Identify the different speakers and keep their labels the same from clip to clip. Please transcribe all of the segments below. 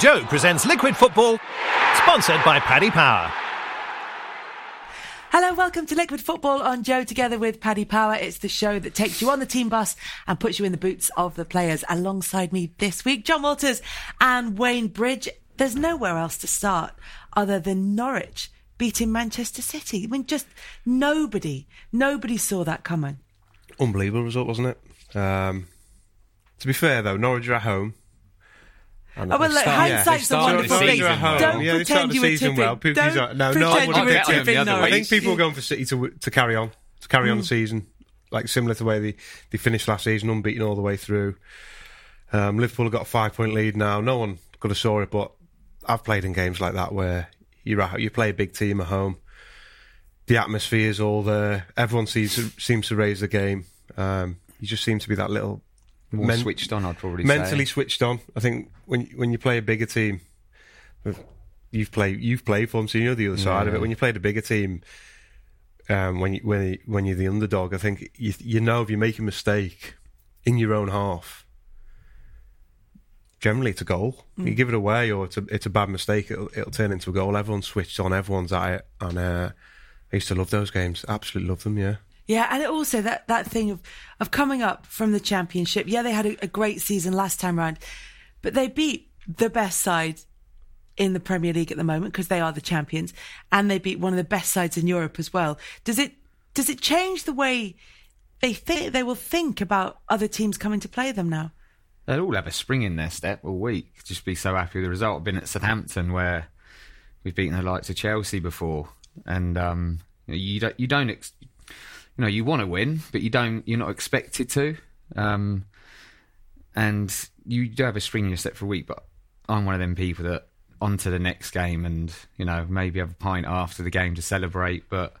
Speaker 1: Joe presents Liquid Football, sponsored by Paddy Power.
Speaker 2: Hello, welcome to Liquid Football on Joe together with Paddy Power. It's the show that takes you on the team bus and puts you in the boots of the players. Alongside me this week, Jon Walters and Wayne Bridge. There's nowhere else to start other than Norwich beating Manchester City. I mean, just nobody, nobody saw that coming.
Speaker 3: Unbelievable result, wasn't it? Um, to be fair, though, Norwich are at home.
Speaker 2: Oh, well, look, hindsight's
Speaker 4: they
Speaker 2: a wonderful thing. Don't
Speaker 3: Yeah,
Speaker 2: pretend you were tipping.
Speaker 3: well.
Speaker 2: Don't
Speaker 3: these are- no, no,
Speaker 2: pretend
Speaker 3: I
Speaker 2: you
Speaker 3: wouldn't
Speaker 2: were
Speaker 4: get them the
Speaker 2: tipping
Speaker 4: other way.
Speaker 3: I think people are going for City to to carry on, to carry on the season, like similar to the way they, they finished last season, unbeaten all the way through. Um, Liverpool have got a five point lead now. No one could have saw it, but I've played in games like that where you're at, you play a big team at home. The atmosphere is all there. Everyone seems to, seems to raise the game. Um, you just seem to be that little
Speaker 4: More
Speaker 3: men-
Speaker 4: switched on, I'd probably say.
Speaker 3: mentally
Speaker 4: say.
Speaker 3: switched on. I think when when you play a bigger team, you've played you've played for them, so you know the other side of it. When you played a bigger team, um, when you when you, when you're the underdog, I think you you know if you make a mistake in your own half, generally it's a goal. You give it away, or it's a it's a bad mistake. It'll it'll turn into a goal. Everyone's switched on. Everyone's at it, and uh, I used to love those games. Absolutely love them. Yeah.
Speaker 2: Yeah, and also that, that thing of, of coming up from the championship. Yeah, they had a, a great season last time round, but they beat the best side in the Premier League at the moment because they are the champions, and they beat one of the best sides in Europe as well. Does it does it change the way they think they will think about other teams coming to play them now?
Speaker 4: They'll all have a spring in their step all week. Just be so happy with the result. I've been at Southampton where we've beaten the likes of Chelsea before, and um, you, don't you don't ex- you know you want to win, but you don't you're not expected to. Um, and you do have a spring in your step for a week, but I'm one of them people that on to the next game and you know maybe have a pint after the game to celebrate. But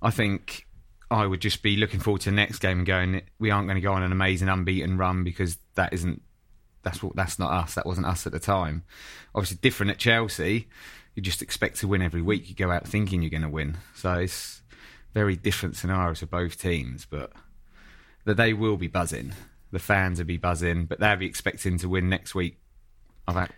Speaker 4: I think I would just be looking forward to the next game and going, we aren't going to go on an amazing unbeaten run because that isn't that's what that's not us. That wasn't us at the time. Obviously, different at Chelsea. You just expect to win every week. You go out thinking you're going to win. So it's very different scenarios for both teams, but that they will be buzzing. The fans will be buzzing, but they'll be expecting to win next week. I've had,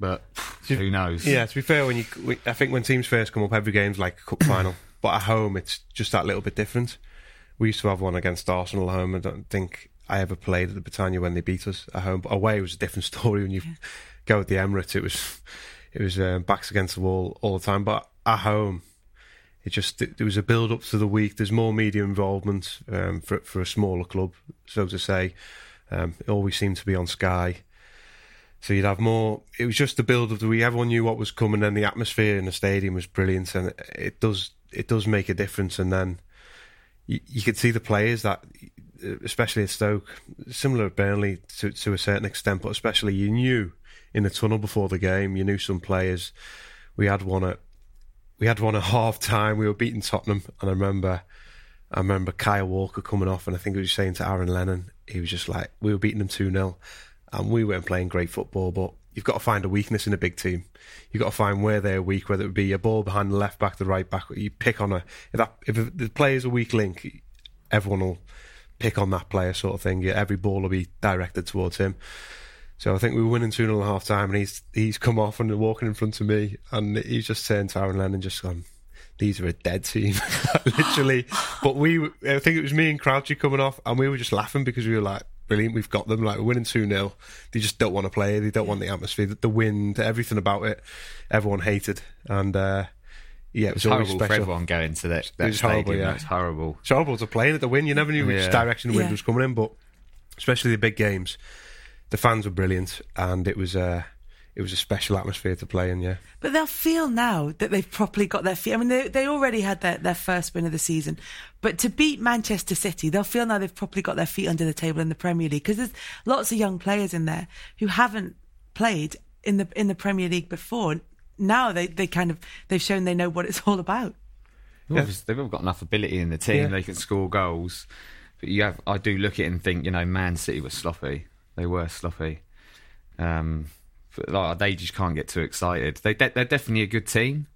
Speaker 4: but who knows?
Speaker 3: Yeah, to be fair, when you, we- I think when teams first come up, every game's like a cup final. But at home, it's just that little bit different. We used to have one against Arsenal at home. I don't think I ever played at the Britannia when they beat us at home. But away was a different story. When you go at the Emirates, it was it was uh, backs against the wall all the time. But at home, it just there was a build up to the week. There's more media involvement um, for for a smaller club, so to say. Um, it always seemed to be on Sky. So you'd have more. It was just the build of the week. Everyone knew what was coming, and the atmosphere in the stadium was brilliant, and it does it does make a difference. And then you, you could see the players that, especially at Stoke, similar at Burnley to to a certain extent, but especially you knew in the tunnel before the game, you knew some players. We had one at we had one at half time. We were beating Tottenham, and I remember. I remember Kyle Walker coming off, and I think he was saying to Aaron Lennon, he was just like, we were beating them 2 0, and we weren't playing great football, but you've got to find a weakness in a big team. You've got to find where they're weak, whether it be a ball behind the left back, the right back. You pick on a. If, that, if the player's a weak link, everyone will pick on that player, sort of thing. Yeah, every ball will be directed towards him. So I think we were winning 2 0 at half time, and he's he's come off and walking in front of me, and he's just turned to Aaron Lennon, just gone, these are a dead team, literally. But we, I think it was me and Crouchy coming off, and we were just laughing because we were like, brilliant, we've got them. Like, we're winning 2 0. They just don't want to play. They don't want the atmosphere, the, the wind, everything about it. Everyone hated. And, uh, yeah, it was
Speaker 4: It's
Speaker 3: always
Speaker 4: horrible for everyone going to that, that
Speaker 3: was
Speaker 4: stadium.
Speaker 3: horrible, yeah.
Speaker 4: It's horrible.
Speaker 3: It's horrible to play in at the win. You never knew which
Speaker 4: Yeah.
Speaker 3: direction the wind
Speaker 2: Yeah.
Speaker 3: was coming in, but especially the big games, the fans were brilliant, and it was uh, it was a special atmosphere to play in. Yeah,
Speaker 2: But they'll feel now that they've properly got their feet. I mean, they, they already had their, their first win of the season. But to beat Manchester City, they'll feel now they've properly got their feet under the table in the Premier League because there's lots of young players in there who haven't played in the in the Premier League before. Now they, they kind of they've shown they know what it's all about.
Speaker 4: They've They've all got enough ability in the team.
Speaker 3: Yeah.
Speaker 4: They can score goals. But you have, I do look at it and think, you know, Man City was sloppy. They were sloppy. Um, but, like, they just can't get too excited. They, de- they're definitely a good team.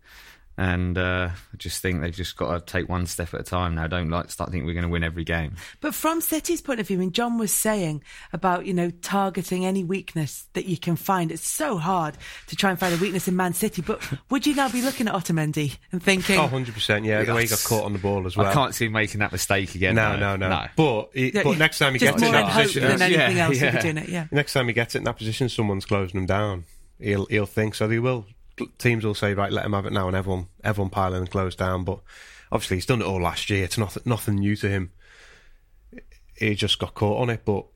Speaker 4: And uh, I just think they've just got to take one step at a time now. Don't like start thinking we're going to win every game.
Speaker 2: But from City's point of view, I mean, Jon was saying about, you know, targeting any weakness that you can find. It's so hard to try and find a weakness in Man City. But would you now be looking at Otamendi and thinking,
Speaker 3: Oh, 100%. Yeah, the way he got caught on the ball as well.
Speaker 4: I can't see him making that mistake again.
Speaker 3: No,
Speaker 4: though.
Speaker 3: no, no. But, he,
Speaker 2: Yeah,
Speaker 3: but next time he gets in
Speaker 2: more in
Speaker 3: that position,
Speaker 2: than anything
Speaker 4: Yeah,
Speaker 2: else,
Speaker 4: yeah.
Speaker 2: he'd be doing it, yeah.
Speaker 3: next time he gets it in that position, someone's closing him down. He'll he'll think so. They will. Teams will say, right, let him have it now, and everyone everyone pile in and close down. But obviously, he's done it all last year. It's nothing nothing new to him. He just got caught on it. But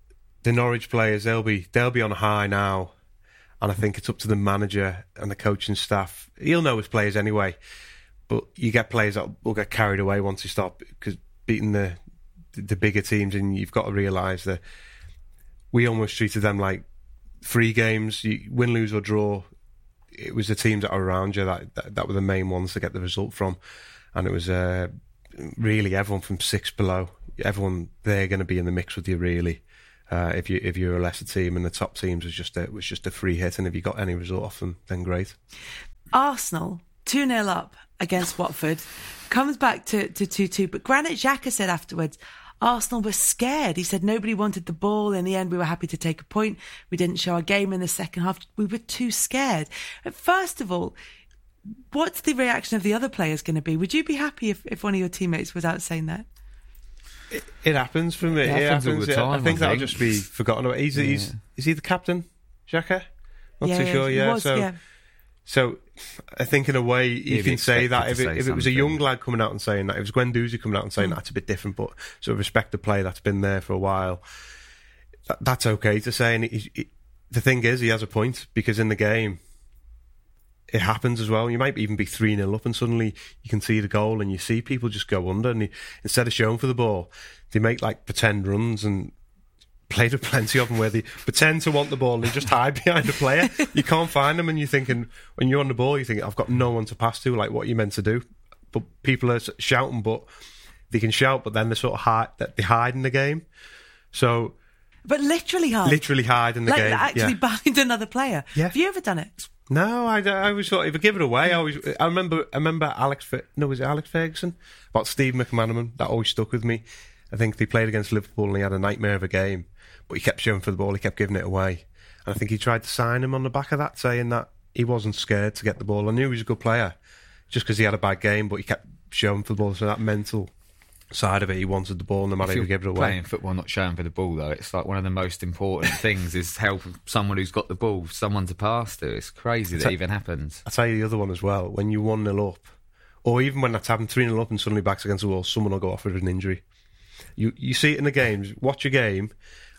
Speaker 3: the Norwich players, they'll be they'll be on high now, and I think it's up to the manager and the coaching staff. He'll know his players anyway. But you get players that will get carried away once you start because beating the the bigger teams, and you've got to realise that we almost treated them like three games. You win, lose or draw. It was the teams that are around you that, that that were the main ones to get the result from, and it was uh, really everyone from six below. Everyone they're going to be in the mix with you really. Uh, if you if you're a lesser team and the top teams was just a, was just a free hit, and if you got any result off them, then great.
Speaker 2: Arsenal 2 0 up against Watford, comes back to 2 2, two, but Granit Xhaka said afterwards, Arsenal were scared. He said nobody wanted the ball. In the end, we were happy to take a point. We didn't show our game in the second half. We were too scared. First of all, what's the reaction of the other players going to be? Would you be happy if, if one of your teammates was out saying that?
Speaker 3: It happens for me.
Speaker 4: It
Speaker 3: It
Speaker 4: happens all
Speaker 3: happens.
Speaker 4: the
Speaker 3: yeah.
Speaker 4: time,
Speaker 3: I think
Speaker 4: I
Speaker 3: that'll just be forgotten about. He's, he's is he the captain, Xhaka? Not
Speaker 2: yeah,
Speaker 3: too
Speaker 2: yeah,
Speaker 3: sure.
Speaker 2: he
Speaker 3: Yeah.
Speaker 2: was,
Speaker 3: so
Speaker 2: yeah.
Speaker 3: So I think in a way you can say that if it,
Speaker 4: say
Speaker 3: if it was a young lad coming out and saying that, if it was Guendouzi coming out and saying that, it's a bit different. But sort of respect the play that's been there for a while. That, that's okay to say. And he, he, the thing is, he has a point because in the game, it happens as well. You might even be 3 0 up and suddenly you can see the goal and you see people just go under. And he, instead of showing for the ball, they make like pretend runs and played with plenty of them where they pretend to want the ball and they just hide behind a player. You can't find them, and you're thinking when you're on the ball, you think I've got no one to pass to. Like what are you meant to do? But people are shouting, but they can shout, but then they sort of hide that they hide in the game. So
Speaker 2: But literally hard.
Speaker 3: literally hide in the
Speaker 2: like
Speaker 3: game.
Speaker 2: actually
Speaker 3: yeah.
Speaker 2: behind another player.
Speaker 3: Yeah.
Speaker 2: Have you ever done it?
Speaker 3: No, I, I always thought if I give it away, I always I remember I remember Alex no was it Alex Ferguson about Steve McManaman that always stuck with me. I think they played against Liverpool and he had a nightmare of a game, but he kept showing for the ball, he kept giving it away, and I think he tried to sign him on the back of that, saying that he wasn't scared to get the ball. I knew he was a good player, just because he had a bad game, but he kept showing for the ball. So that mental side of it, he wanted the ball no matter who
Speaker 4: you're
Speaker 3: gave it away.
Speaker 4: playing football, not showing for the ball, though, it's like one of the most important things is help someone who's got the ball, someone to pass to. It's crazy that even happens.
Speaker 3: I'll tell you the other one as well. When you 1 0 up, or even when that's happened 3 0 up and suddenly backs against the wall, someone will go off with an injury. You you see it in the games, watch a game,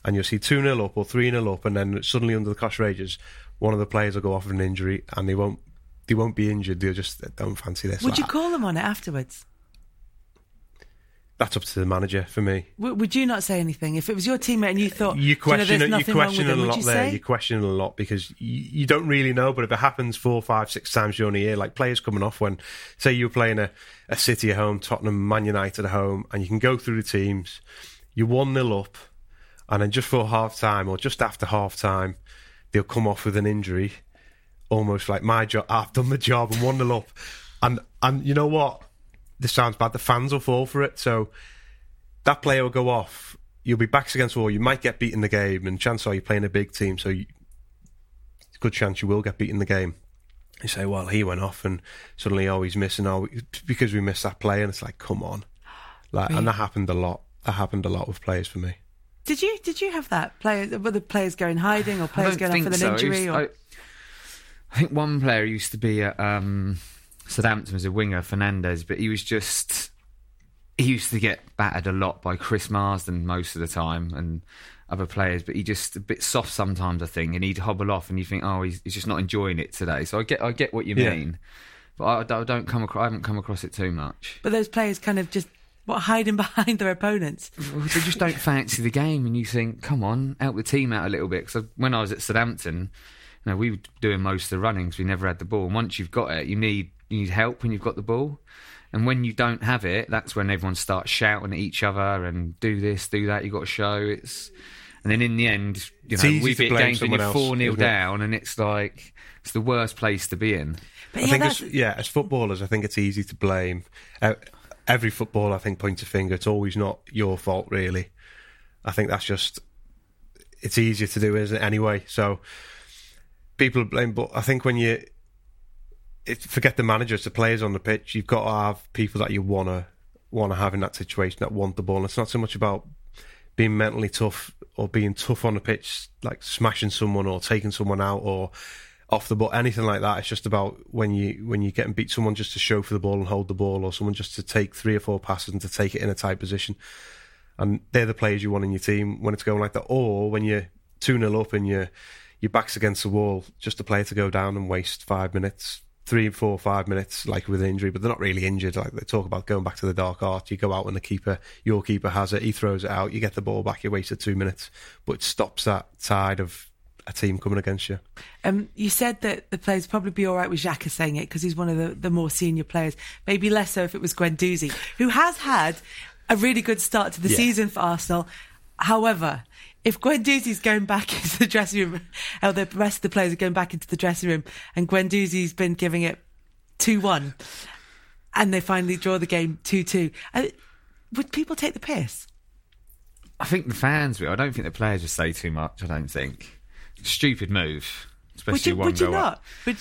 Speaker 3: and you'll see 2 0 up or 3 0 up, and then suddenly under the cost rages, one of the players will go off with an injury and they won't. They won't be injured. They'll just they don't fancy this.
Speaker 2: Would
Speaker 3: Like,
Speaker 2: you ah. call them on it afterwards?
Speaker 3: that's up to the manager for me.
Speaker 2: W- would you not say anything if it was your teammate and you thought
Speaker 3: you
Speaker 2: "Do Oh, you know,
Speaker 3: question it. You
Speaker 2: wrong
Speaker 3: question
Speaker 2: with
Speaker 3: it a lot
Speaker 2: you
Speaker 3: there.
Speaker 2: say?
Speaker 3: You question it a lot because you, you don't really know. But if it happens four, five, six times during a year, like players coming off when, say, you're playing a, a City at home, Tottenham, Man United at home, and you can go through the teams. You're one 0 up, and then just for half time or just after half time, they'll come off with an injury, almost like my job. I've done the job and one 0 up, and and you know what? This sounds bad. The fans will fall for it. So that player will go off. You'll be backs against the wall. You might get beat in the game, and chance are you're playing a big team, so you, good chance you will get beat in the game. You say, well, he went off, and suddenly, oh, he's missing. Oh, because we missed that play, and it's like, come on, like, and that happened a lot. That happened a lot with players for me.
Speaker 2: Did you did you have that players? Were the players going hiding or players going off
Speaker 4: think
Speaker 2: with an
Speaker 4: so.
Speaker 2: injury?
Speaker 4: Used-
Speaker 2: Or
Speaker 4: I, I think one player used to be at um, Southampton as a winger, Fernandes, but he was just he used to get battered a lot by Chris Marsden most of the time and other players, but he just a bit soft sometimes, I think, and he'd hobble off, and you think, oh, he's, he's just not enjoying it today. So I get I get what you
Speaker 3: Yeah.
Speaker 4: mean, but I, I don't come across I haven't come across it too much.
Speaker 2: but those players kind of just what hiding behind their opponents.
Speaker 4: Well, they just don't fancy the game, and you think, come on, help the team out a little bit. Because when I was at Southampton, you know, we were doing most of the running runnings. We never had the ball. And once you've got it, you need you need help when you've got the ball. And when you don't have it, that's when everyone starts shouting at each other and do this, do that. You've got to show it's. And then in the end, you know, we've
Speaker 3: to
Speaker 4: hit
Speaker 3: blame
Speaker 4: games when
Speaker 3: someone
Speaker 4: you're
Speaker 3: else,
Speaker 4: 4 0 down, and it's like, it's the worst place to be in.
Speaker 2: But
Speaker 3: I
Speaker 2: yeah,
Speaker 3: think, as, yeah, as footballers, I think it's easy to blame. Uh, every footballer, I think, points a finger. It's always not your fault, really. I think that's just it's easier to do, isn't it? Anyway, so people blame, but I think when you forget the managers, the players on the pitch, you've got to have people that you wanna wanna have in that situation that want the ball. And it's not so much about being mentally tough or being tough on the pitch, like smashing someone or taking someone out or off the ball, anything like that. It's just about when you when you get and beat someone just to show for the ball and hold the ball, or someone just to take three or four passes and to take it in a tight position. And they're the players you want in your team when it's going like that. Or when you're two 0 up and your your back's against the wall, just a player to go down and waste five minutes, three, four, five minutes, like with an injury, but they're not really injured. Like they talk about going back to the dark art. You go out when the keeper, your keeper has it, he throws it out, you get the ball back, you wasted two minutes, but it stops that tide of a team coming against you.
Speaker 2: Um, you said that the players probably be all right with Xhaka saying it because he's one of the, the more senior players. Maybe less so if it was Guendouzi, who has had a really good start to the
Speaker 3: Yeah.
Speaker 2: season for Arsenal. However, if Guendouzi's going back into the dressing room, or the rest of the players are going back into the dressing room, and Guendouzi's been giving it 2 1, and they finally draw the game 2 2, uh, would people take the piss?
Speaker 4: I think the fans will. I don't think the players would say too much. I don't think. Stupid move, especially
Speaker 2: Would you,
Speaker 4: one
Speaker 2: would you
Speaker 4: up.
Speaker 2: not? Would,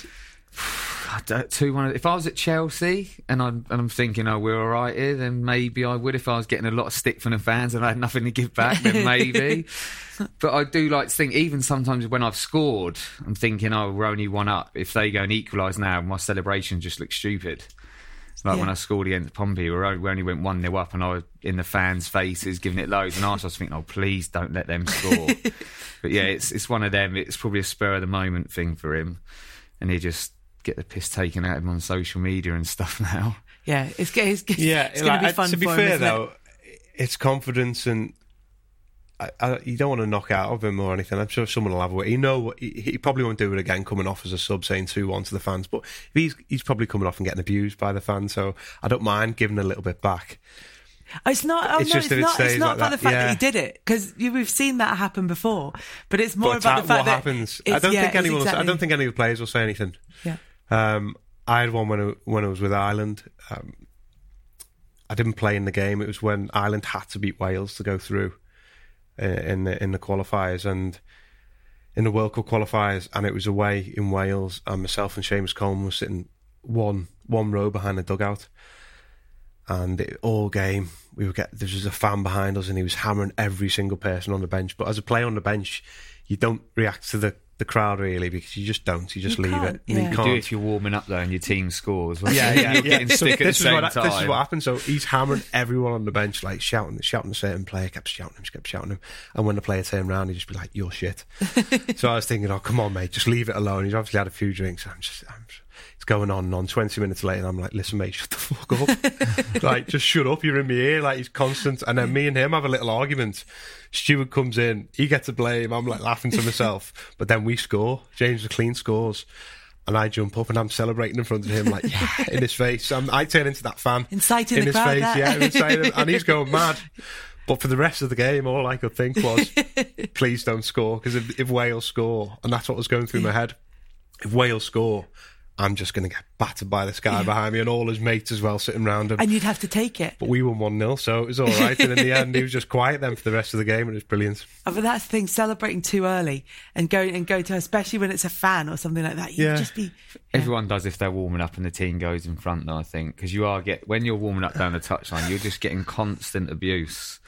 Speaker 4: I don't- two one. If I was at Chelsea and I'm and I'm thinking, oh, we're all right here, then maybe I would. If I was getting a lot of stick from the fans and I had nothing to give back, then maybe. but I do like to think, even sometimes when I've scored, I'm thinking, oh, we're only one up. If they go and equalise now, my celebration just looks stupid. Like when I scored against Pompey, we only, we only went 1 0 up, and I was in the fans' faces giving it loads. And I was thinking, oh, please don't let them score. but yeah, it's it's one of them. It's probably a spur of the moment thing for him. And he just get the piss taken out of him on social media and stuff now.
Speaker 2: yeah, it's, it's, it's,
Speaker 3: Yeah,
Speaker 2: it's going to be fun
Speaker 3: To be
Speaker 2: for him,
Speaker 3: fair,
Speaker 2: isn't it?
Speaker 3: though, it's confidence and. I, I, you don't want to knock out of him or anything. I'm sure someone will have a way. He know he, he probably won't do it again, coming off as a sub, saying two one to the fans. But he's he's probably coming off and getting abused by the fans, so I don't mind giving a little bit back.
Speaker 2: It's not. Oh,
Speaker 3: It's
Speaker 2: no,
Speaker 3: just
Speaker 2: it's
Speaker 3: that it
Speaker 2: not. It's not
Speaker 3: like
Speaker 2: about
Speaker 3: that.
Speaker 2: the fact that he did it because we've seen that happen before. But it's more
Speaker 3: but
Speaker 2: about
Speaker 3: ha-
Speaker 2: the fact
Speaker 3: what
Speaker 2: that
Speaker 3: happens. I don't
Speaker 2: yeah,
Speaker 3: think anyone. Will, I don't think any of the players will say anything.
Speaker 2: Yeah.
Speaker 3: Um, I had one when I, when I was with Ireland. Um, I didn't play in the game. It was when Ireland had to beat Wales to go through Uh, in the in the qualifiers and in the World Cup qualifiers, and it was away in Wales. And myself and Seamus Coleman were sitting one one row behind the dugout, and it, all game we would get there was a fan behind us, and he was hammering every single person on the bench. But as a player on the bench, you don't react to the the crowd really because you just don't. You just
Speaker 2: You
Speaker 3: leave
Speaker 2: can't,
Speaker 3: it.
Speaker 2: yeah.
Speaker 3: You
Speaker 2: You
Speaker 4: You
Speaker 3: can't.
Speaker 4: do if you're warming up though and your team scores.
Speaker 3: Yeah, yeah, yeah.
Speaker 4: getting
Speaker 3: So
Speaker 4: stick at the
Speaker 3: this, is
Speaker 4: same
Speaker 3: what,
Speaker 4: time.
Speaker 3: this is what happened. So he's hammering everyone on the bench, like shouting, shouting a certain player, kept shouting him, just kept shouting him. And when the player turned around, he'd just be like, "You're shit." so I was thinking, "Oh, come on, mate, just leave it alone." He's obviously had a few drinks. I'm just, I'm just it's going on and on. Twenty minutes later, and I'm like, "Listen, mate, shut the fuck up. like, just shut up. You're in my ear." Like he's constant. And then me and him have a little argument. steward comes in, he gets a blame. I'm like laughing to myself, but then we score. James McLean scores. And I jump up and I'm celebrating in front of him, like, yeah, in his face. I'm, I turn into that fan.
Speaker 2: Inciting
Speaker 3: in
Speaker 2: the
Speaker 3: his
Speaker 2: crowd,
Speaker 3: face,
Speaker 2: that.
Speaker 3: yeah, inciting and he's going mad. But for the rest of the game, all I could think was, please don't score. Because if, if Wales score, and that's what was going through my head, if Wales score, I'm just going to get battered by this guy behind me and all his mates as well sitting around him.
Speaker 2: and you'd have to take it.
Speaker 3: but we won 1 0, so it was all right. and in the end, he was just quiet then for the rest of the game, and it was brilliant.
Speaker 2: Oh, But that's the thing, celebrating too early and going and go to, especially when it's a fan or something like that. You
Speaker 3: Yeah.
Speaker 2: just be.
Speaker 4: Everyone does if they're warming up and the team goes in front, though, I think. Because you are get when you're warming up down the touchline, you're just getting constant abuse.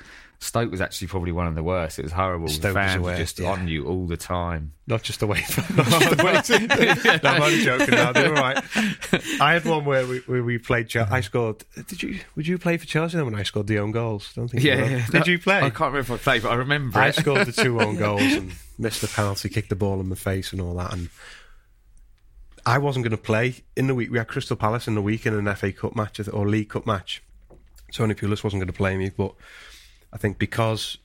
Speaker 4: Stoke was actually probably one of the worst. It was horrible.
Speaker 3: Stoke
Speaker 4: the
Speaker 3: was
Speaker 4: fans
Speaker 3: worst,
Speaker 4: just
Speaker 3: yeah.
Speaker 4: on you all the time.
Speaker 3: Not just away from. Not just away to- no, I'm only joking. No, they're all right. I had one where we, where we played. Chelsea. I scored. Did you? Would you play for Chelsea then when I scored the own goals? Don't think. you were. Did you play?
Speaker 4: I can't remember if I played, but I remember
Speaker 3: I
Speaker 4: it.
Speaker 3: scored the two own goals and missed the penalty, kicked the ball in my face, and all that. And I wasn't going to play in the week. We had Crystal Palace in the week in an FA Cup match or League Cup match. Tony Pulis wasn't going to play me, but I think because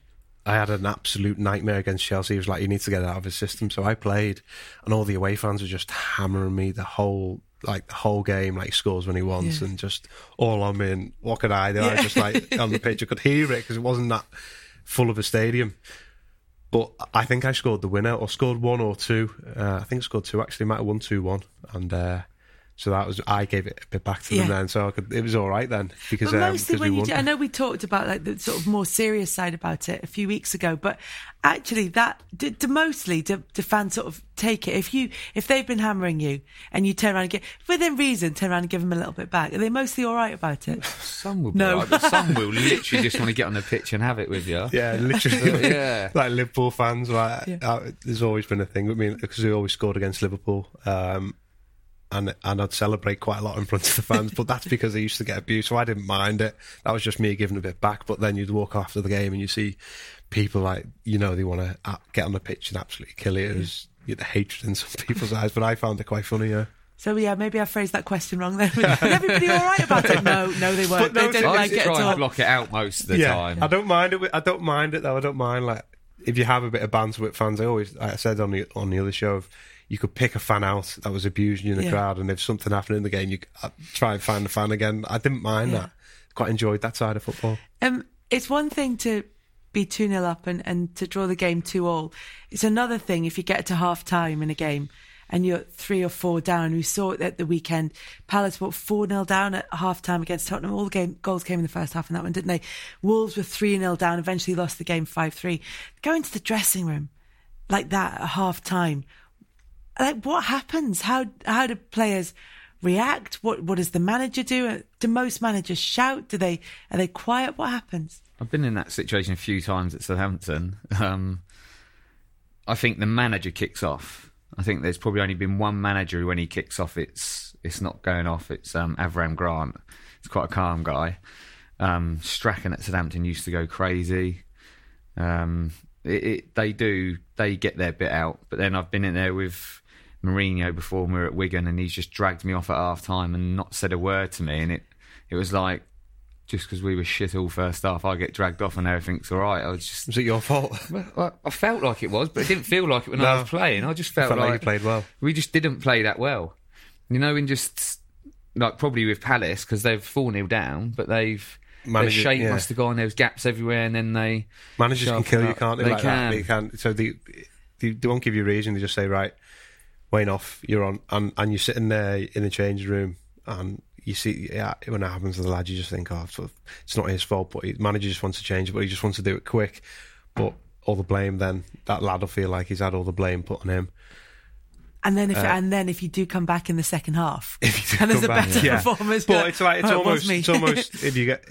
Speaker 3: I had an absolute nightmare against Chelsea, he was like, "You need to get it out of his system." So I played, and all the away fans were just hammering me the whole. Like the whole game, like he scores when he wants,
Speaker 2: Yeah.
Speaker 3: and just all on me. And what could I do? I was just like on the pitch, I could hear it because it wasn't that full of a stadium. But I think I scored the winner, or scored one or two. Uh, I think I scored two actually. Might have won two one, and uh, so that was I gave it a bit back to them
Speaker 2: Yeah.
Speaker 3: then. So I could, it was all right then because
Speaker 2: But
Speaker 3: um,
Speaker 2: when you do, I know we talked about like the sort of more serious side about it a few weeks ago, but actually that do, do mostly do, do fans sort of take it if you if they've been hammering you and you turn around and get within reason turn around and give them a little bit back, are they mostly all right about it?
Speaker 4: Some will be
Speaker 2: No.
Speaker 4: right, but some will literally just want to get on the pitch and have it with you.
Speaker 3: Yeah, literally.
Speaker 4: Yeah.
Speaker 3: like Liverpool fans, like
Speaker 2: Yeah.
Speaker 3: uh, there's always been a thing with me because we always scored against Liverpool, um, and and I'd celebrate quite a lot in front of the fans, but that's because they used to get abused, so I didn't mind it. That was just me giving a bit back. But then you'd walk after the game and you see people like you know they want to get on the pitch and absolutely kill it. It was you know, hatred in some people's eyes, but I found it quite funny. Yeah.
Speaker 2: So yeah, maybe I phrased that question wrong there. Was everybody all right about it? No, no, they weren't.
Speaker 3: But no,
Speaker 2: they didn't
Speaker 4: I
Speaker 2: like
Speaker 4: just
Speaker 2: it at
Speaker 4: try
Speaker 2: all.
Speaker 4: and block it out most of the time.
Speaker 3: I don't mind it. I don't mind it though. I don't mind like if you have a bit of banter with fans. I always like I said on the on the other show. If you could pick a fan out that was abusing you in the
Speaker 2: Yeah.
Speaker 3: crowd, and if something happened in the game, you uh, try and find the fan again. I didn't mind
Speaker 2: Yeah.
Speaker 3: that. Quite enjoyed that side of football.
Speaker 2: Um, it's one thing to be 2 0 up and, and to draw the game 2 all. It's another thing if you get to half time in a game and you're three or four down. We saw it at the weekend. Palace were 4 0 down at half time against Tottenham. All the game, goals came in the first half in that one, didn't they? Wolves were 3 0 down, eventually lost the game 5 3. Going to the dressing room like that at half time, like what happens? How how do players react? What what does the manager do? Do most managers shout? Do they are they quiet? What happens?
Speaker 4: I've been in that situation a few times at Southampton. Um, I think the manager kicks off. I think there's probably only been one manager who, when he kicks off, it's it's not going off. It's um, Avram Grant. He's quite a calm guy. Um, Strachan at Southampton used to go crazy. Um, it, it, they do. They get their bit out. But then I've been in there with Mourinho before when we were at Wigan, and he's just dragged me off at half time and not said a word to me. And it it was like just because we were shit all first half, I get dragged off and everything's all right. I was just.
Speaker 3: Was it your fault?
Speaker 4: Well, I I felt like it was, but it didn't feel like it when I was playing. I just
Speaker 3: I
Speaker 4: felt,
Speaker 3: felt like
Speaker 4: like
Speaker 3: you played well.
Speaker 4: we just didn't play that well. You know, in just like probably with Palace because they've four 0 down, but they've
Speaker 3: Manager-
Speaker 4: their shape
Speaker 3: yeah.
Speaker 4: must have gone. There was gaps everywhere, and then they
Speaker 3: Managers can kill you, can't they?
Speaker 4: They
Speaker 3: like that?
Speaker 4: can.
Speaker 3: They can. So they they won't give you a reason. They just say, right, Wayne off, you're on, and and you're sitting there in the change room, and you see, yeah, when it happens to the lad, you just think, oh, sort of, it's not his fault, but the manager just wants to change it, but he just wants to do it quick. But all the blame, then that lad will feel like he's had all the blame put on him.
Speaker 2: And then if and then if you do come back in the second half,
Speaker 3: Uh, If you do
Speaker 2: and there's
Speaker 3: come
Speaker 2: a
Speaker 3: back,
Speaker 2: better
Speaker 3: yeah.
Speaker 2: performance,
Speaker 3: But
Speaker 2: you're
Speaker 3: it's like it's
Speaker 2: "Oh,
Speaker 3: almost
Speaker 2: me."
Speaker 3: it's almost if you get.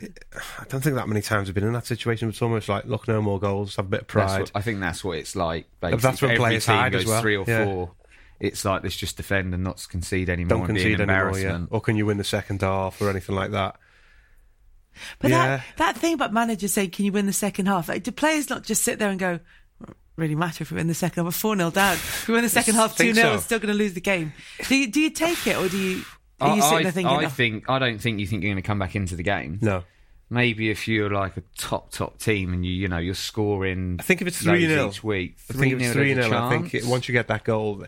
Speaker 3: I don't think that many times I've been in that situation. But it's almost like look, no more goals, have a bit of pride.
Speaker 4: what, I think that's what it's like. Basically.
Speaker 3: that's when
Speaker 4: Every
Speaker 3: players
Speaker 4: team
Speaker 3: hide
Speaker 4: goes
Speaker 3: as well.
Speaker 4: three or
Speaker 3: Yeah.
Speaker 4: four. It's like let's just defend and not concede anymore.
Speaker 3: don't
Speaker 4: and be
Speaker 3: concede
Speaker 4: an
Speaker 3: anymore, yeah. Or can you win the second half or anything like that?
Speaker 2: But
Speaker 3: Yeah.
Speaker 2: that that thing about managers saying, "Can you win the second half?" Like, do players not just sit there and go? Really matter if we win the second half. We're four 0 down. If we win the second half two
Speaker 3: think
Speaker 2: 0
Speaker 3: so.
Speaker 2: we're still going to lose the game. Do you, do you take it or do you are you
Speaker 4: I,
Speaker 2: sitting
Speaker 4: I-
Speaker 2: there thinking?
Speaker 4: I
Speaker 2: "Oh,
Speaker 4: think I don't think you think you're going to come back into the game.
Speaker 3: No.
Speaker 4: Maybe if you're like a top top team and you you know you're scoring.
Speaker 3: I think if it's
Speaker 4: loads
Speaker 3: 3-0,
Speaker 4: each week,
Speaker 3: I think if it's
Speaker 4: 3-0,
Speaker 3: 3
Speaker 4: there's a
Speaker 3: 0. I think it, once you get that goal,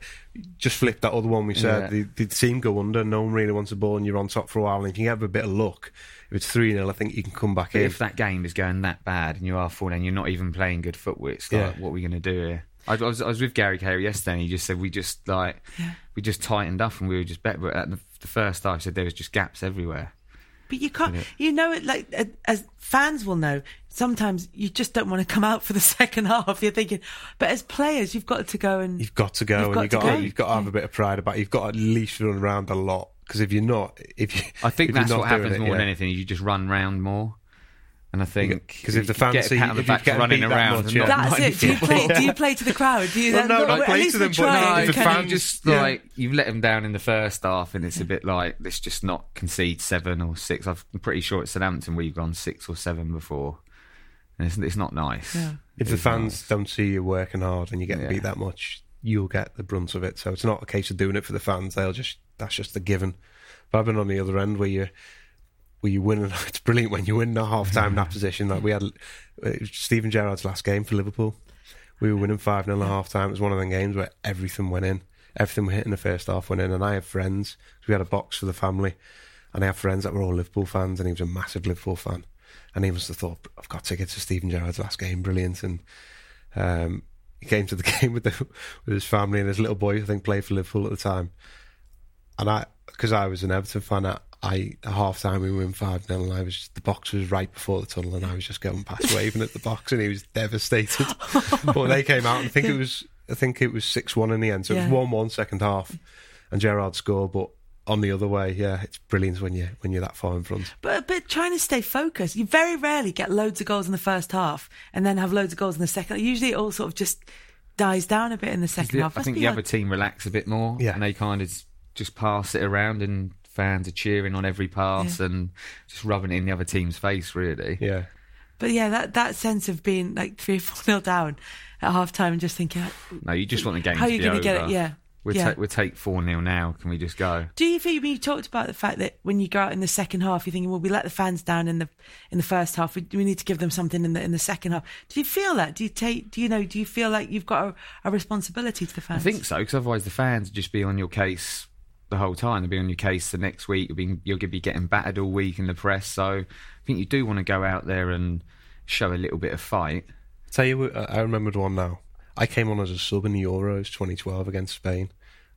Speaker 3: just flip that other one we said.
Speaker 4: Yeah.
Speaker 3: The, the team go under, no one really wants the ball, and you're on top for a while. And if you have a bit of luck, if it's 3 0, I think you can come back
Speaker 4: But
Speaker 3: in.
Speaker 4: if that game is going that bad and you are falling, you're not even playing good football. It's like,
Speaker 3: Yeah.
Speaker 4: what are we going to do here? I, I was I was with Gary Cahill yesterday, and he just said we just like we just tightened up and we were just better. But at the, the first half, he said there was just gaps everywhere.
Speaker 2: But you can't. You know it like uh, as fans will know. Sometimes you just don't want to come out for the second half. You're thinking, but as players, you've got to go and
Speaker 3: You've got to go,
Speaker 2: You've
Speaker 3: and
Speaker 2: got
Speaker 3: you've
Speaker 2: to
Speaker 3: got,
Speaker 2: go.
Speaker 3: to, you've got to have a bit of pride about. it. You've got to at least run around a lot because if you're not, if you,
Speaker 4: I think
Speaker 3: if you're
Speaker 4: that's
Speaker 3: not
Speaker 4: what happens
Speaker 3: it,
Speaker 4: more than
Speaker 3: yeah.
Speaker 4: anything. You just run round more. And I think
Speaker 3: because if the
Speaker 4: you
Speaker 3: fans
Speaker 4: get a
Speaker 3: see-
Speaker 4: pat on the
Speaker 3: if you
Speaker 4: back
Speaker 3: get
Speaker 4: running
Speaker 3: that
Speaker 4: around,
Speaker 3: much, yeah.
Speaker 2: that's it. Do you play? Do you play to the crowd? Do you?
Speaker 3: Well, no,
Speaker 2: well,
Speaker 3: I
Speaker 2: at
Speaker 3: play
Speaker 2: least
Speaker 3: to
Speaker 2: we're
Speaker 3: them, but
Speaker 2: trying.
Speaker 3: no,
Speaker 4: No,
Speaker 3: the
Speaker 2: Can
Speaker 4: but
Speaker 2: you-
Speaker 4: you just
Speaker 3: yeah.
Speaker 4: like you've let them down in the first half, and it's a bit like let's just not concede seven or six. I'm pretty sure at Southampton we've gone six or seven before, and it's, it's not nice.
Speaker 2: Yeah.
Speaker 3: If the fans
Speaker 4: nice.
Speaker 3: don't see you working hard and you get
Speaker 4: Yeah.
Speaker 3: beat that much, you'll get the brunt of it. So it's not a case of doing it for the fans. They'll just that's just a given. But I've been on the other end where you where you win. It's brilliant when you win at half time in that position. Like we had Steven Gerrard's last game for Liverpool. We were winning five 0 at half time. It was one of them games where everything went in. Everything we hit in the first half went in. And I have friends, We had a box for the family, and I have friends that were all Liverpool fans, and he was a massive Liverpool fan. And he must have thought, I've got tickets to Steven Gerrard's last game, brilliant. And um, he came to the game with the, with his family and his little boy. I think played for Liverpool at the time. And I, because I was an Everton fan, I, I at half time we win five 0 and I was just, the box was right before the tunnel and I was just going past waving at the box and he was devastated. but they came out and I think it was I think it was six one in the end. So it was one one second half and Gerrard scored, but on the other way, yeah, it's brilliant when you when you're that far in front.
Speaker 2: But but trying to stay focused. You very rarely get loads of goals in the first half and then have loads of goals in the second. Usually it all sort of just dies down a bit in the second
Speaker 4: The-
Speaker 2: half.
Speaker 4: I
Speaker 2: Must
Speaker 4: think the
Speaker 2: odd.
Speaker 4: other team relax a bit more,
Speaker 3: Yeah.
Speaker 4: and they kind of just pass it around, and fans are cheering on every pass and just rubbing it in the other team's face. Really,
Speaker 3: Yeah.
Speaker 2: But yeah, that, that sense of being like three or four nil down at half time and just thinking,
Speaker 4: no, you just want the game
Speaker 2: how are you going to get it? Yeah.
Speaker 4: We'll,
Speaker 2: yeah.
Speaker 4: take we'll take 4 0 now. Can we just go?
Speaker 2: Do you think you talked about the fact that when you go out in the second half, you're thinking, well, we let the fans down in the in the first half. We, we need to give them something in the in the second half. Do you feel that? Do you take? Do you know? Do you feel like you've got a, a responsibility to the fans?
Speaker 4: I think so, because otherwise the fans would just be on your case the whole time. They'll be on your case the next week. You'll be, you'll be getting battered all week in the press. So I think you do want to go out there and show a little bit of fight.
Speaker 3: Tell you, I I remembered one now. I came on as a sub in the Euros 2012 against Spain.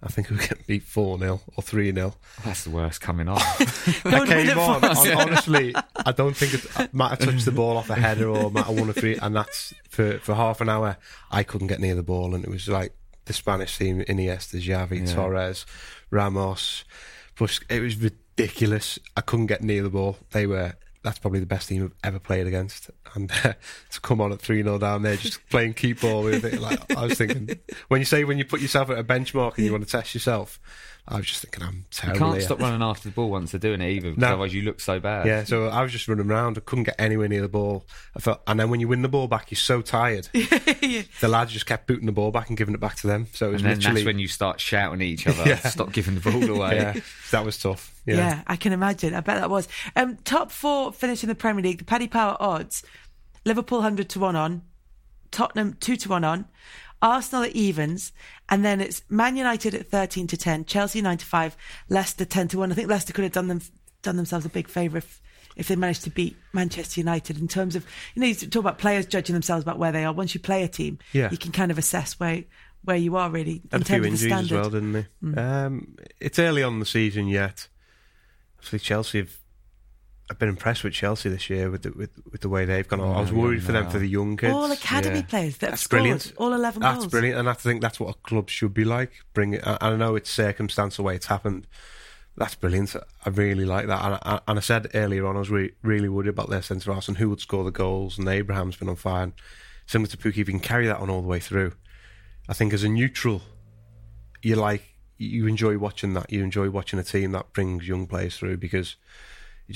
Speaker 3: I think we were getting beat 4 0 or 3 0.
Speaker 4: That's the worst coming on.
Speaker 3: I
Speaker 2: would have been
Speaker 3: came
Speaker 2: it
Speaker 3: on.
Speaker 2: for us.
Speaker 3: hon- Honestly, I don't think it I might have touched the ball off a header or might have won a free. And that's for, for half an hour, I couldn't get near the ball. And it was like the Spanish team Iniesta, Xavi,
Speaker 4: Yeah.
Speaker 3: Torres, Ramos. Plus, it was ridiculous. I couldn't get near the ball. They were. That's probably the best team I've ever played against. And uh, to come on at 3 0 down there, just playing keep ball with it. Like, I was thinking, when you say when you put yourself at a benchmark and you want to test yourself, I was just thinking, I'm
Speaker 4: you can't
Speaker 3: here.
Speaker 4: stop running after the ball once they're doing it either,
Speaker 3: No.
Speaker 4: otherwise you look so bad.
Speaker 3: Yeah, so I was just running around. I couldn't get anywhere near the ball. I felt, and then when you win the ball back, you're so tired. The lads just kept booting the ball back and giving it back to them. So it was
Speaker 4: And then
Speaker 3: literally,
Speaker 4: that's when you start shouting at each other,
Speaker 3: Yeah.
Speaker 4: stop giving the ball away.
Speaker 3: yeah, that was tough.
Speaker 2: Yeah.
Speaker 3: Yeah,
Speaker 2: I can imagine. I bet that was. Um, top four finish in the Premier League. The Paddy Power odds: Liverpool hundred to one on, Tottenham two to one on, Arsenal at evens, and then it's Man United at thirteen to ten, Chelsea nine to five, Leicester ten to one. I think Leicester could have done them done themselves a big favour if if they managed to beat Manchester United in terms of you know you talk about players judging themselves about where they are. Once you play a team,
Speaker 3: Yeah.
Speaker 2: you can kind of assess where where you are really in
Speaker 3: a few
Speaker 2: terms of the
Speaker 3: injuries as well, didn't they? Um, it's early on in the season yet. Obviously, Chelsea have. I've been impressed with Chelsea this year with the, with, with the way they've gone. on. I was
Speaker 4: Yeah,
Speaker 3: worried for them for the young kids.
Speaker 2: All academy
Speaker 4: Yeah.
Speaker 2: players that
Speaker 3: That's
Speaker 2: scored
Speaker 3: brilliant.
Speaker 2: all eleven
Speaker 3: That's
Speaker 2: goals.
Speaker 3: brilliant, and I think that's what a club should be like. Bring it. I, I know it's circumstance the way it's happened. That's brilliant. I really like that. And I, and I said earlier on, I was re- really worried about their centre halves and who would score the goals. And Abraham's been on fire. And similar to Pukki, if you can carry that on all the way through, I think as a neutral, you like you enjoy watching that. You enjoy watching a team that brings young players through because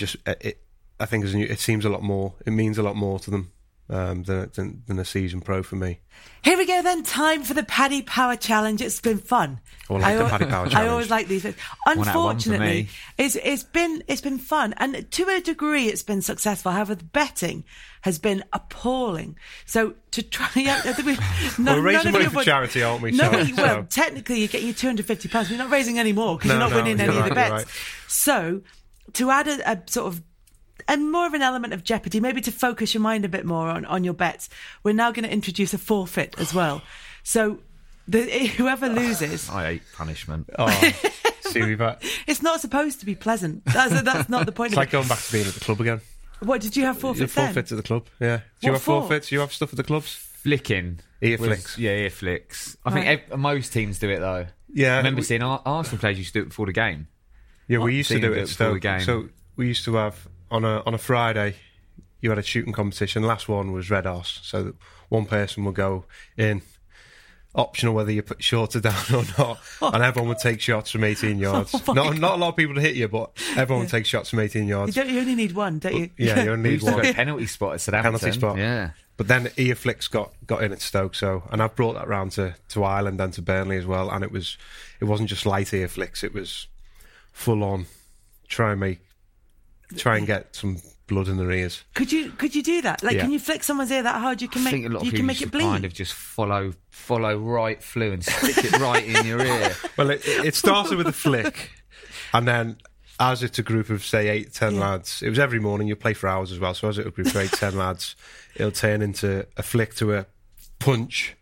Speaker 3: you just it. it I think as a new, it seems a lot more. It means a lot more to them um, than, than than a season pro for me.
Speaker 2: Here we go then. Time for the Paddy Power Challenge. It's been fun.
Speaker 3: I like the Paddy Power Challenge.
Speaker 2: I always like these.
Speaker 4: out of one for
Speaker 2: Unfortunately, it's it's been it's been fun, and to a degree, it's been successful. However, the betting has been appalling. So to try, yeah, I think we, no,
Speaker 3: We're raising money for
Speaker 2: would-
Speaker 3: charity, aren't we?
Speaker 2: No,
Speaker 3: So-
Speaker 2: well,
Speaker 3: so-
Speaker 2: technically, you're getting your two hundred fifty pounds. We're not raising any more because
Speaker 3: No,
Speaker 2: you're not
Speaker 3: no,
Speaker 2: winning
Speaker 3: you're
Speaker 2: any of the bets.
Speaker 3: right.
Speaker 2: So to add a, a sort of and more of an element of jeopardy, maybe to focus your mind a bit more on, on your bets, we're now going to introduce a forfeit as well. So the, whoever loses,
Speaker 4: I hate punishment.
Speaker 3: Oh, see, we've
Speaker 2: it's not supposed to be pleasant. That's, that's not the point
Speaker 3: it's
Speaker 2: of
Speaker 3: like
Speaker 2: it.
Speaker 3: going back to being at the club again.
Speaker 2: What did you have
Speaker 3: You
Speaker 2: forfeits then?
Speaker 3: forfeits at the club, yeah. Do you
Speaker 2: What
Speaker 3: have
Speaker 2: for?
Speaker 3: forfeits? Do you have stuff at the clubs?
Speaker 4: Flicking.
Speaker 3: Ear
Speaker 4: was-
Speaker 3: flicks.
Speaker 4: Yeah, ear flicks. I
Speaker 2: Right.
Speaker 4: think ev- most teams do it though.
Speaker 3: Yeah,
Speaker 4: I remember
Speaker 3: we-
Speaker 4: seeing Ar- Arsenal players used to do it before the game.
Speaker 3: Yeah, we used to do
Speaker 4: it
Speaker 3: it at Stoke. So we used to have on a on a Friday, you had a shooting competition. Last one was Red Horse, so that one person would go in. Optional whether you put shorter down or not, oh. and everyone would take shots from 18 yards.
Speaker 2: Oh my
Speaker 3: not not a lot of people to hit you, but everyone would take shots from 18
Speaker 2: You,
Speaker 3: yards.
Speaker 2: don't, you only need one, don't you?
Speaker 3: Yeah, you only need one.
Speaker 4: go penalty spot at Southampton.
Speaker 3: Penalty spot.
Speaker 4: Yeah.
Speaker 3: But then Earflix got got in at Stoke, so and I've brought that round to, to Ireland and to Burnley as well, and it was it wasn't just light Earflix, it was full on. Try and make try and get some blood in their ears.
Speaker 2: Could you could you do that? Like,
Speaker 3: Yeah.
Speaker 2: can you flick someone's ear that hard? You can
Speaker 4: I
Speaker 2: make
Speaker 4: think a lot
Speaker 2: you
Speaker 4: people
Speaker 2: can make
Speaker 4: used
Speaker 2: it bleed.
Speaker 4: kind of just follow follow right through and stick it right in your ear.
Speaker 3: Well, it, it started with a flick, and then as it's a group of say eight, ten
Speaker 2: Yeah.
Speaker 3: lads, it was every morning. You play for hours as well, so as it's a group of eight, ten lads, it'll turn into a flick to a punch,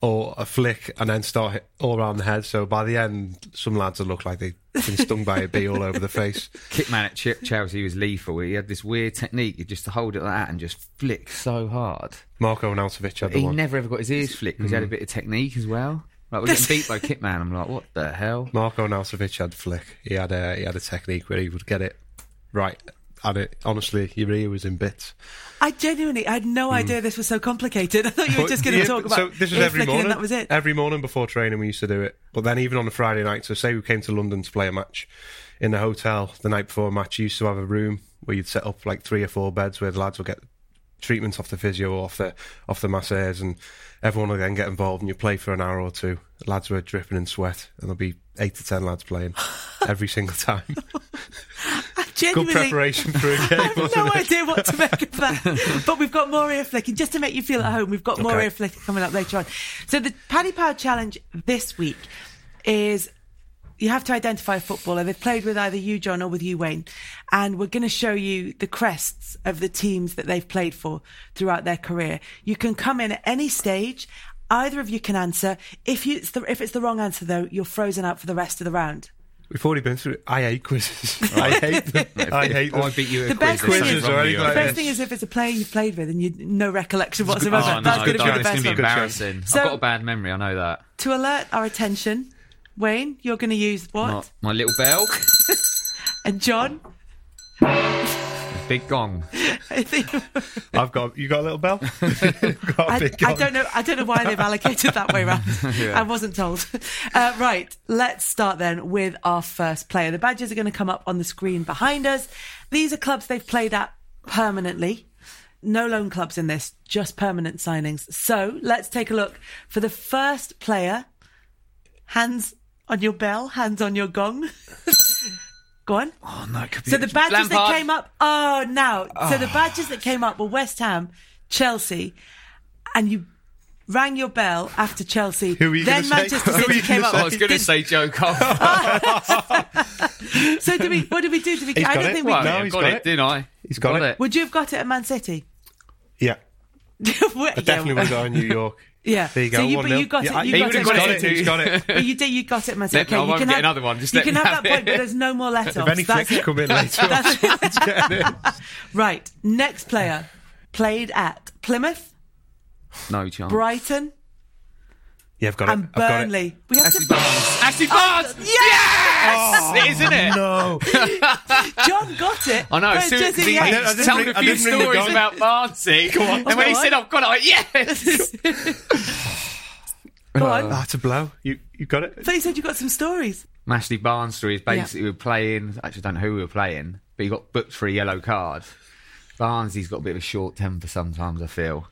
Speaker 3: or a flick and then start hit all around the head. So by the end, some lads will look like they've been stung by a bee all over the face.
Speaker 4: Kitman at Ch- Chelsea was lethal. He had this weird technique, he'd just hold it like that and just flick so hard.
Speaker 3: Marko Arnautovic had the
Speaker 4: He
Speaker 3: one.
Speaker 4: never ever got his ears flicked because he had a
Speaker 3: Mm.
Speaker 4: bit of technique as well. Like we're getting beat by Kitman. I'm like, what the hell?
Speaker 3: Marko Arnautovic had flick. He had a he had a technique where he would get it right. And it honestly, your ear was in bits.
Speaker 2: I genuinely I had no hmm. idea this was so complicated. I thought you were
Speaker 3: But
Speaker 2: just going to
Speaker 3: yeah,
Speaker 2: talk about
Speaker 3: So this was every morning.
Speaker 2: that was it.
Speaker 3: Every morning before training, we used to do it. But then even on a Friday night, so say we came to London to play a match in the hotel the night before a match, you used to have a room where you'd set up like three or four beds where the lads would get treatment off the physio or off the off the masseurs, and everyone would then get involved and you play for an hour or two. The lads were dripping in sweat, and there'll be eight to ten lads playing every single time. Good preparation for a game.
Speaker 2: I have no idea what to make of that. but we've got more ear flicking. Just to make you feel at home, we've got more
Speaker 3: Okay.
Speaker 2: ear flicking coming up later on. So the Paddy Power Challenge this week is you have to identify a footballer. They've played with either you, Jon, or with you, Wayne. And we're going to show you the crests of the teams that they've played for throughout their career. You can come in at any stage. Either of you can answer. If you, it's the, if it's the wrong answer, though, you're frozen out for the rest of the round.
Speaker 3: We've already been through it. I hate quizzes. I hate them. I hate them.
Speaker 4: I beat you at
Speaker 2: The
Speaker 4: a quiz.
Speaker 2: best
Speaker 4: there's
Speaker 2: thing is-
Speaker 3: or
Speaker 4: you.
Speaker 2: The best thing is if it's a player you've played with and you no recollection
Speaker 4: Oh,
Speaker 2: whatsoever.
Speaker 4: no,
Speaker 2: That's
Speaker 4: I
Speaker 2: going to be
Speaker 4: don't.
Speaker 2: the
Speaker 4: It's
Speaker 2: best
Speaker 4: going to be
Speaker 2: one.
Speaker 4: Embarrassing.
Speaker 2: So-
Speaker 4: I've got a bad memory. I know that.
Speaker 2: To alert our attention, Wayne, you're going to use what?
Speaker 4: My, my little bell,
Speaker 2: And John,
Speaker 4: big gong.
Speaker 2: I think
Speaker 3: I've got you got a little bell. Got
Speaker 2: I, I don't know. I don't know why they've allocated that way round. I wasn't told. Uh, right, let's start then with our first player. The badges are going to come up on the screen behind us. These are clubs they've played at permanently. No loan clubs in this, just permanent signings. So let's take a look for the first player. Hands on your bell, hands on your gong. Go on.
Speaker 4: Oh no, it could be
Speaker 2: So the badges that came up, oh, now. So the ah. badges that came up were West Ham, Chelsea, and you rang your bell after Chelsea.
Speaker 3: Who were you
Speaker 2: then
Speaker 3: gonna say?
Speaker 2: Manchester
Speaker 3: Who were
Speaker 2: City
Speaker 3: you
Speaker 2: came up.
Speaker 3: say?
Speaker 4: I was going to say Joe Cole.
Speaker 2: So did we? What did we do? Did we?
Speaker 3: He's
Speaker 2: I don't
Speaker 3: it.
Speaker 2: think we.
Speaker 4: well,
Speaker 3: No, he's
Speaker 4: got,
Speaker 3: got
Speaker 4: it,
Speaker 3: it.
Speaker 4: didn't I?
Speaker 3: He's got it.
Speaker 2: Would you have got it at Man City?
Speaker 3: Yeah,
Speaker 2: yeah,
Speaker 3: I definitely would go in New York.
Speaker 2: Yeah.
Speaker 3: There you go.
Speaker 2: So you,
Speaker 3: one
Speaker 2: but
Speaker 3: nil.
Speaker 2: you got
Speaker 3: Yeah,
Speaker 2: it. You
Speaker 3: he
Speaker 2: got it.
Speaker 3: got it. He's got it.
Speaker 2: But you did. You got it, at Man City. Okay,
Speaker 4: I
Speaker 2: you
Speaker 4: won't
Speaker 2: can
Speaker 4: get
Speaker 2: have
Speaker 4: another one, just
Speaker 2: you
Speaker 4: let
Speaker 2: can
Speaker 4: me
Speaker 2: have
Speaker 4: have
Speaker 2: that point, but there's no more let-offs.
Speaker 3: If any
Speaker 2: That's
Speaker 3: flicks
Speaker 2: it.
Speaker 3: come in later, on,
Speaker 2: That's it.
Speaker 3: it's getting in.
Speaker 2: Right. Next player played at Plymouth,
Speaker 4: No chance.
Speaker 2: Brighton,
Speaker 3: Yeah, I've got
Speaker 2: and
Speaker 3: it. I've got it.
Speaker 2: Burnley. We have
Speaker 4: Ashley
Speaker 2: to.
Speaker 4: Barnes. Oh, Ashley Barnes.
Speaker 2: Yes!
Speaker 4: Oh, it is, isn't it?
Speaker 3: No,
Speaker 2: Jon got it.
Speaker 4: I know.
Speaker 2: But
Speaker 4: Soon,
Speaker 2: just at
Speaker 4: he
Speaker 2: the end.
Speaker 3: I didn't
Speaker 4: told
Speaker 3: ring-
Speaker 4: a
Speaker 3: I
Speaker 4: few
Speaker 3: didn't ring the
Speaker 4: stories about Barnsley.
Speaker 3: Go on.
Speaker 4: And when he
Speaker 2: Go
Speaker 4: said. I've got it, yes.
Speaker 2: Go oh, on.
Speaker 3: that's a blow. You you got it.
Speaker 2: I thought you said you got some stories.
Speaker 4: Ashley Barnes story is basically we were playing. Actually, I don't know who we were playing, but he got booked for a yellow card. Barnes, he's got a bit of a short temper sometimes. I feel.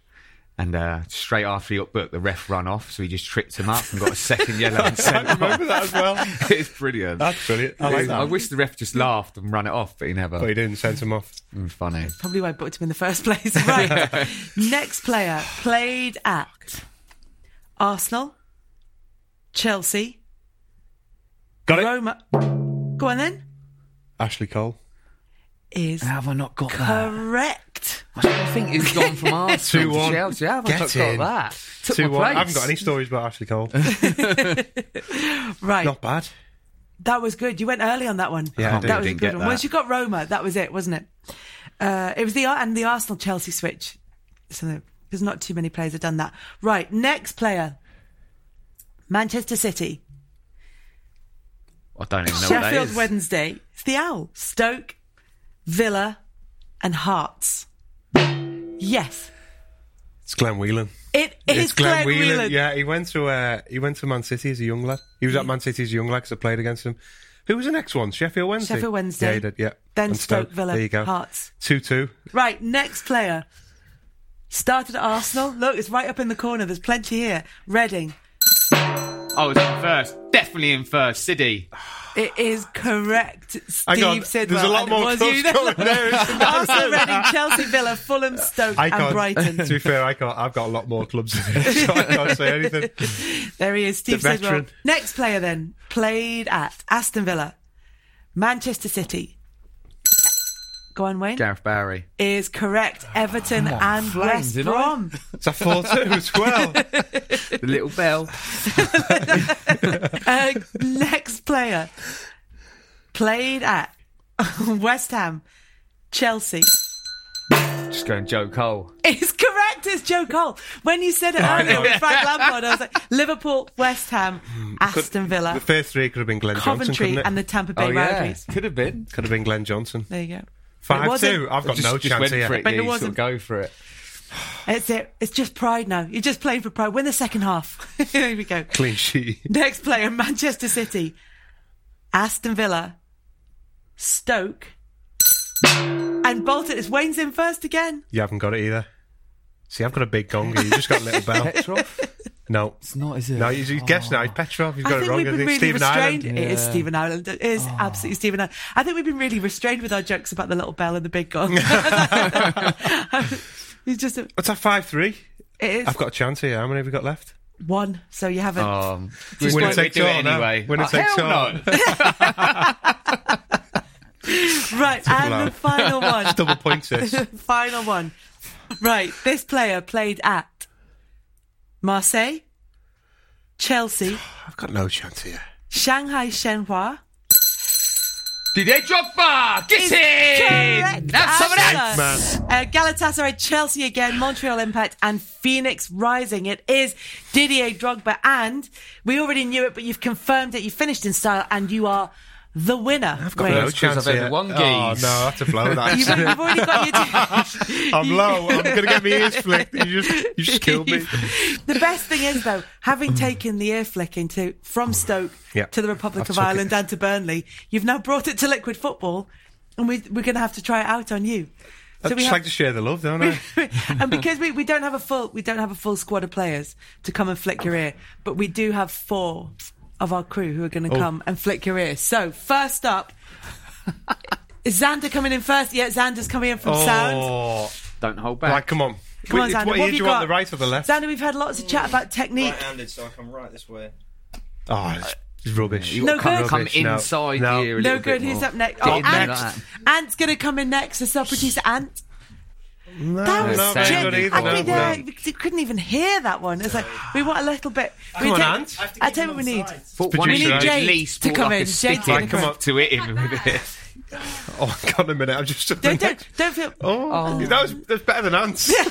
Speaker 4: And uh, straight after he got booked, the ref run off, so he just tripped him up and got a second yellow and
Speaker 3: I
Speaker 4: sent him
Speaker 3: remember
Speaker 4: off.
Speaker 3: that as well.
Speaker 4: it's brilliant.
Speaker 3: That's brilliant. I like
Speaker 4: I wish the ref just laughed and run it off, but he never.
Speaker 3: But he didn't send him off.
Speaker 4: It was funny.
Speaker 2: Probably why I booked him in the first place. Right. Next player played at Arsenal, Chelsea,
Speaker 3: Got it.
Speaker 2: Roma. Go on then.
Speaker 3: Ashley Cole.
Speaker 2: Is
Speaker 4: Have I not got that
Speaker 2: correct.
Speaker 4: I think he's gone from Arsenal to
Speaker 3: 2-1.
Speaker 4: Chelsea. Have I
Speaker 3: Get
Speaker 4: not got
Speaker 3: in.
Speaker 4: that? Took
Speaker 3: Two
Speaker 4: my
Speaker 3: one. I haven't got any stories about Ashley Cole.
Speaker 2: Right.
Speaker 3: Not bad.
Speaker 2: That was good. You went early on that one.
Speaker 3: Yeah, I
Speaker 2: that
Speaker 3: did.
Speaker 2: was a
Speaker 4: Didn't
Speaker 2: good
Speaker 4: get
Speaker 2: one.
Speaker 4: that.
Speaker 2: Once you got Roma, that was it, wasn't it? Uh, it was the and the Arsenal Chelsea switch. So there's not too many players have done that. Right, next player. Manchester City,
Speaker 4: I don't even know what that
Speaker 2: Sheffield
Speaker 4: is.
Speaker 2: Wednesday. It's the Owl. Stoke, Villa, and Hearts. Yes,
Speaker 3: It's Glenn Whelan.
Speaker 2: it is
Speaker 3: it's Glenn,
Speaker 2: Glenn
Speaker 3: Whelan.
Speaker 2: Whelan.
Speaker 3: Yeah, he went to uh, he went to Man City as a young lad. He was at Man City as a young lad because I played against him. Who was the next one? Sheffield Wednesday.
Speaker 2: Sheffield Wednesday.
Speaker 3: Yeah, he did. Yeah.
Speaker 2: Then
Speaker 3: And
Speaker 2: Stoke, Villa,
Speaker 3: There you go.
Speaker 2: Hearts.
Speaker 3: Two two.
Speaker 2: Right, next player. Started at Arsenal. Look, it's right up in the corner. There's plenty here. Reading.
Speaker 4: Oh, I was in first. Definitely in first. City.
Speaker 2: It is correct, Steve
Speaker 3: I got.
Speaker 2: Sidwell.
Speaker 3: There's a lot
Speaker 2: and it
Speaker 3: more
Speaker 2: was
Speaker 3: clubs
Speaker 2: you that-
Speaker 3: going there. isn't there?
Speaker 2: Arsenal, Reading, Chelsea, Villa, Fulham, Stoke,
Speaker 3: I
Speaker 2: and
Speaker 3: can't.
Speaker 2: Brighton.
Speaker 3: To be fair, I can't. I've got a lot more clubs than him, so I can't say anything.
Speaker 2: There he is, Steve
Speaker 3: The
Speaker 2: Sidwell.
Speaker 3: veteran.
Speaker 2: Next player then played at Aston Villa, Manchester City, Go on, Wayne.
Speaker 4: Gareth Barry.
Speaker 2: Is correct. Everton and
Speaker 4: Flames,
Speaker 2: West
Speaker 4: I?
Speaker 2: Brom.
Speaker 3: It's a 4 2 as well.
Speaker 4: The little bell.
Speaker 2: Uh, next player played at West Ham, Chelsea.
Speaker 4: Just going Joe Cole.
Speaker 2: It's correct. It's Joe Cole. When you said it earlier with Frank Lampard, I was like Liverpool, West Ham, Aston Villa,
Speaker 3: the first three could have been Glenn Johnson,
Speaker 2: Coventry,
Speaker 3: couldn't
Speaker 2: and the Tampa Bay
Speaker 4: Oh, yeah. Could have been.
Speaker 3: Could have been Glenn Johnson.
Speaker 2: There you go.
Speaker 3: 5
Speaker 2: wasn't-
Speaker 3: 2. I've got
Speaker 4: just,
Speaker 3: no
Speaker 4: just
Speaker 3: chance
Speaker 4: went
Speaker 3: here.
Speaker 4: for it.
Speaker 2: But
Speaker 4: yeah,
Speaker 2: it
Speaker 4: you sort of
Speaker 2: wasn't-
Speaker 4: go for it.
Speaker 2: It's it. It's just pride now. You're just playing for pride. Win the second half. Here we go.
Speaker 3: Clean sheet.
Speaker 2: Next player, Manchester City, Aston Villa, Stoke, and Bolton. It's Wayne's in first again.
Speaker 3: You haven't got it either. See, I've got a big gonga. You just got a little bell.
Speaker 4: Petrov?
Speaker 3: No.
Speaker 4: It's not, is it?
Speaker 3: No, you, you guessed now. It's Petrov. You've got
Speaker 2: I
Speaker 3: it
Speaker 2: think
Speaker 3: wrong.
Speaker 2: we've been really
Speaker 3: Stephen
Speaker 2: restrained.
Speaker 3: Ireland.
Speaker 2: It is Stephen Ireland. It is absolutely Stephen Ireland. I think we've been really restrained with our jokes about the little bell and the big gong. it's just a,
Speaker 3: What's that, 5 3?
Speaker 2: it is
Speaker 3: I've got a chance here. How many have we got left?
Speaker 2: one, so you haven't.
Speaker 4: Um,
Speaker 3: Winner
Speaker 4: we
Speaker 3: takes
Speaker 4: do it
Speaker 3: all now.
Speaker 4: anyway.
Speaker 3: Winner
Speaker 4: Oh,
Speaker 3: takes
Speaker 4: hell
Speaker 3: all.
Speaker 4: no.
Speaker 2: right, and
Speaker 3: blow.
Speaker 2: the final one.
Speaker 3: Double points
Speaker 2: final one. Right, this player played at Marseille, Chelsea,
Speaker 3: I've got no chance here.
Speaker 2: Shanghai Shenhua.
Speaker 4: Didier Drogba! Get
Speaker 2: is
Speaker 4: in!
Speaker 2: correct
Speaker 4: That's some of.
Speaker 2: Uh, Galatasaray, Chelsea again, Montreal Impact, and Phoenix Rising. It is Didier Drogba, and we already knew it, but you've confirmed it. You finished in style, and you are the winner.
Speaker 3: I've got
Speaker 2: Wayne.
Speaker 3: no chance
Speaker 4: I've had
Speaker 3: here.
Speaker 4: one
Speaker 3: Oh,
Speaker 4: geese.
Speaker 3: no, that's a blow. That.
Speaker 2: You've, you've already got your.
Speaker 3: I'm low. I'm going to get my ears flicked. You just, you just killed me.
Speaker 2: the best thing is though, having taken the ear flicking to from Stoke
Speaker 3: Yeah.
Speaker 2: to the Republic
Speaker 3: I've
Speaker 2: of Ireland
Speaker 3: it.
Speaker 2: and to Burnley, you've now brought it to liquid football, and we, we're going to have to try it out on you.
Speaker 3: I'd
Speaker 2: we
Speaker 3: just
Speaker 2: have-
Speaker 3: like to share the love, don't I?
Speaker 2: and because we, we don't have a full we don't have a full squad of players to come and flick your ear, but we do have four of our crew who are going to
Speaker 3: Oh.
Speaker 2: come and flick your ear. So first up, is Xander coming in first? Yeah, Xander's coming in from oh. sound.
Speaker 3: Oh,
Speaker 4: Don't hold back.
Speaker 3: right, come on.
Speaker 2: Come on, Xander.
Speaker 3: what
Speaker 2: have
Speaker 3: ear do you want,
Speaker 2: got?
Speaker 3: the right or the left?
Speaker 2: Xander, we've had lots of chat about technique.
Speaker 5: Right-handed, so I come right this way.
Speaker 3: Oh, it's, it's rubbish.
Speaker 4: You
Speaker 2: No
Speaker 4: come,
Speaker 2: good.
Speaker 4: come
Speaker 3: Rubbish, no.
Speaker 4: inside
Speaker 3: No.
Speaker 4: here a
Speaker 2: No good.
Speaker 4: bit
Speaker 2: Who's up next? Oh, Ant. Ant's going to come in next. The sub producer Ant.
Speaker 3: No,
Speaker 2: That was
Speaker 3: no,
Speaker 4: very
Speaker 3: good
Speaker 4: good.
Speaker 3: either.
Speaker 2: I
Speaker 3: No,
Speaker 2: could,
Speaker 3: no.
Speaker 2: uh, you couldn't even hear that one. It's like we want a little bit.
Speaker 3: Come
Speaker 2: we
Speaker 3: on,
Speaker 2: take-
Speaker 3: Ant.
Speaker 5: I
Speaker 2: I tell you what we need.
Speaker 5: We
Speaker 4: need
Speaker 3: Producer
Speaker 4: one of you
Speaker 3: Jade
Speaker 2: to come
Speaker 4: like
Speaker 2: in.
Speaker 4: a stick
Speaker 2: Jade's
Speaker 4: in
Speaker 2: gonna come
Speaker 3: in.
Speaker 4: to hit him with it.
Speaker 3: Oh, hang on a minute. I'm just.
Speaker 2: Don't, don't, don't feel.
Speaker 3: Oh, that was that's better than ants.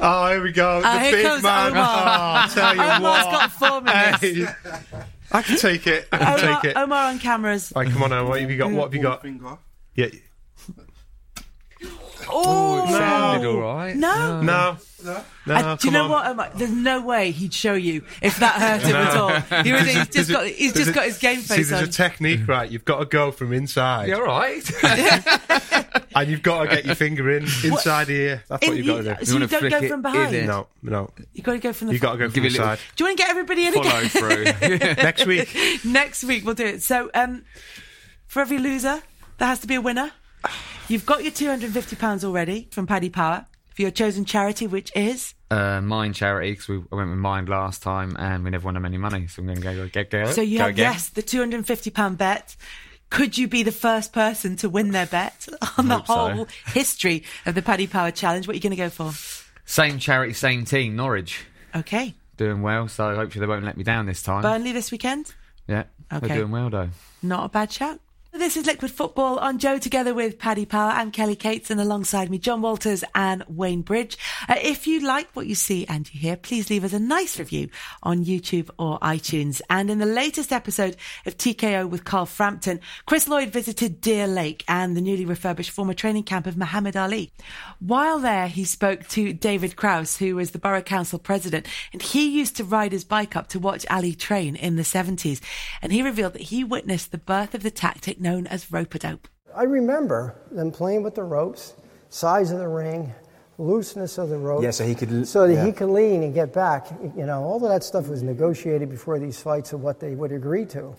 Speaker 3: oh, here we go. The
Speaker 2: Ah, here
Speaker 3: big
Speaker 2: comes
Speaker 3: man.
Speaker 2: Omar.
Speaker 3: Oh, I'll tell you
Speaker 2: Omar's
Speaker 3: what.
Speaker 2: got form in this.
Speaker 3: Hey, I can take it. I can
Speaker 2: Omar,
Speaker 3: take it.
Speaker 2: Omar on cameras.
Speaker 3: Right, come on, Omar. What have you got? What have you got?
Speaker 5: Finger.
Speaker 3: Yeah.
Speaker 2: Oh,
Speaker 3: No.
Speaker 4: Sounded all right.
Speaker 2: No.
Speaker 3: No. No.
Speaker 2: Uh, do you know
Speaker 3: on.
Speaker 2: what, Omar? There's no way he'd show you if that hurt him at all. He was, he's just got, he's
Speaker 3: there's
Speaker 2: just
Speaker 3: a-
Speaker 2: got his game
Speaker 3: See,
Speaker 2: face
Speaker 3: there's
Speaker 2: on.
Speaker 3: a technique, right? You've got to go from inside,
Speaker 4: You're right.
Speaker 3: and you've got to get your finger in inside here. That's what you've got to do.
Speaker 2: so you
Speaker 4: wanna
Speaker 2: don't go from behind.
Speaker 3: No, no.
Speaker 2: You've got to go from the.
Speaker 3: You've got to go from
Speaker 4: Give it a little-
Speaker 3: inside.
Speaker 2: Do you want to get everybody in
Speaker 4: Follow
Speaker 2: again?
Speaker 4: through.
Speaker 3: Next week.
Speaker 2: Next week we'll do it. So, um, for every loser, there has to be a winner. You've got your two hundred and fifty pounds already from Paddy Power for your chosen charity, which is
Speaker 4: uh, Mind charity because we I went with Mind last time and we never won them any money, so I'm going to go get go.
Speaker 2: so you
Speaker 4: go
Speaker 2: have
Speaker 4: again.
Speaker 2: yes the two hundred and fifty pound bet. Could you be the first person to win their bet on the
Speaker 4: hope so.
Speaker 2: whole history of the Paddy Power Challenge? What are you going to go for?
Speaker 4: Same charity, same team, Norwich,
Speaker 2: Okay,
Speaker 4: doing well. So hopefully they won't let me down this time.
Speaker 2: Burnley this weekend.
Speaker 4: yeah,
Speaker 2: Okay.
Speaker 4: they're doing well though.
Speaker 2: Not a bad shout. This is Liquid Football on Joe together with Paddy Power and Kelly Cates and alongside me Jon Walters and Wayne Bridge. Uh, if you like what you see and you hear, please leave us a nice review on YouTube or iTunes. And in the latest episode of TKO with Carl Frampton, Chris Lloyd visited Deer Lake and the newly refurbished former training camp of Muhammad Ali. While there, he spoke to David Krause, who was the Borough Council president, and he used to ride his bike up to watch Ali train in the 70s. And he revealed that he witnessed the birth of the tactic known as rope-a-dope.
Speaker 6: I remember them playing with the ropes, size of the ring, looseness of the rope.
Speaker 7: Yeah, so he could-
Speaker 6: so that
Speaker 7: yeah.
Speaker 6: he could lean and get back. You know, all of that stuff was negotiated before these fights of what they would agree to.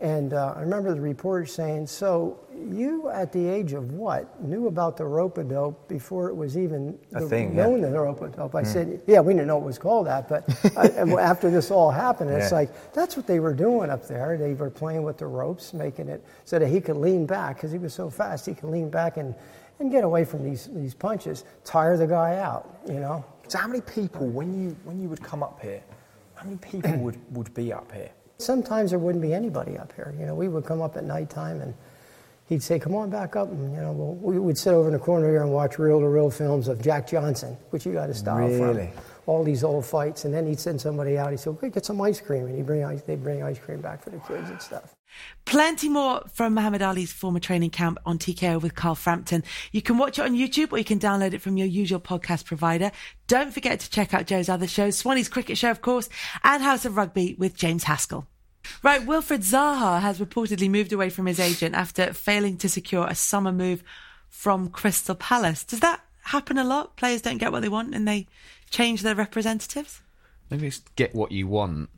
Speaker 6: And uh, I remember the reporter saying, "So you, at the age of what, knew about the rope a dope before it was even
Speaker 5: A
Speaker 6: the-
Speaker 5: thing, yeah.
Speaker 6: known the rope a dope?" I said, "Yeah, we didn't know it was called that, but I, after this all happened, it's
Speaker 5: Yeah.
Speaker 6: like that's what they were doing up there. They were playing with the ropes, making it so that he could lean back because he was so fast. He could lean back and." And get away from these, these punches, tire the guy out, you know.
Speaker 5: So how many people, when you when you would come up here, how many people would, would be up here?
Speaker 6: Sometimes there wouldn't be anybody up here. You know, we would come up at nighttime and he'd say, "Come on back up," and you know, we'll, we would sit over in the corner here and watch reel-to-reel films of Jack Johnson, which you got a style
Speaker 5: Really?
Speaker 6: from. All these old fights, and then he'd send somebody out. He'd say, "Go get some ice cream," and he'd bring ice, they'd bring ice cream back for the kids and stuff.
Speaker 2: Plenty more from Muhammad Ali's former training camp on TKO with Carl Frampton. You can watch it on YouTube or you can download it from your usual podcast provider. Don't forget to check out Joe's other shows, Swanny's Cricket Show, of course, and House of Rugby with James Haskell. Right, Wilfred Zaha has reportedly moved away from his agent after failing to secure a summer move from Crystal Palace. Does that happen a lot? Players don't get what they want and they change their representatives?
Speaker 4: Maybe it's get what you want.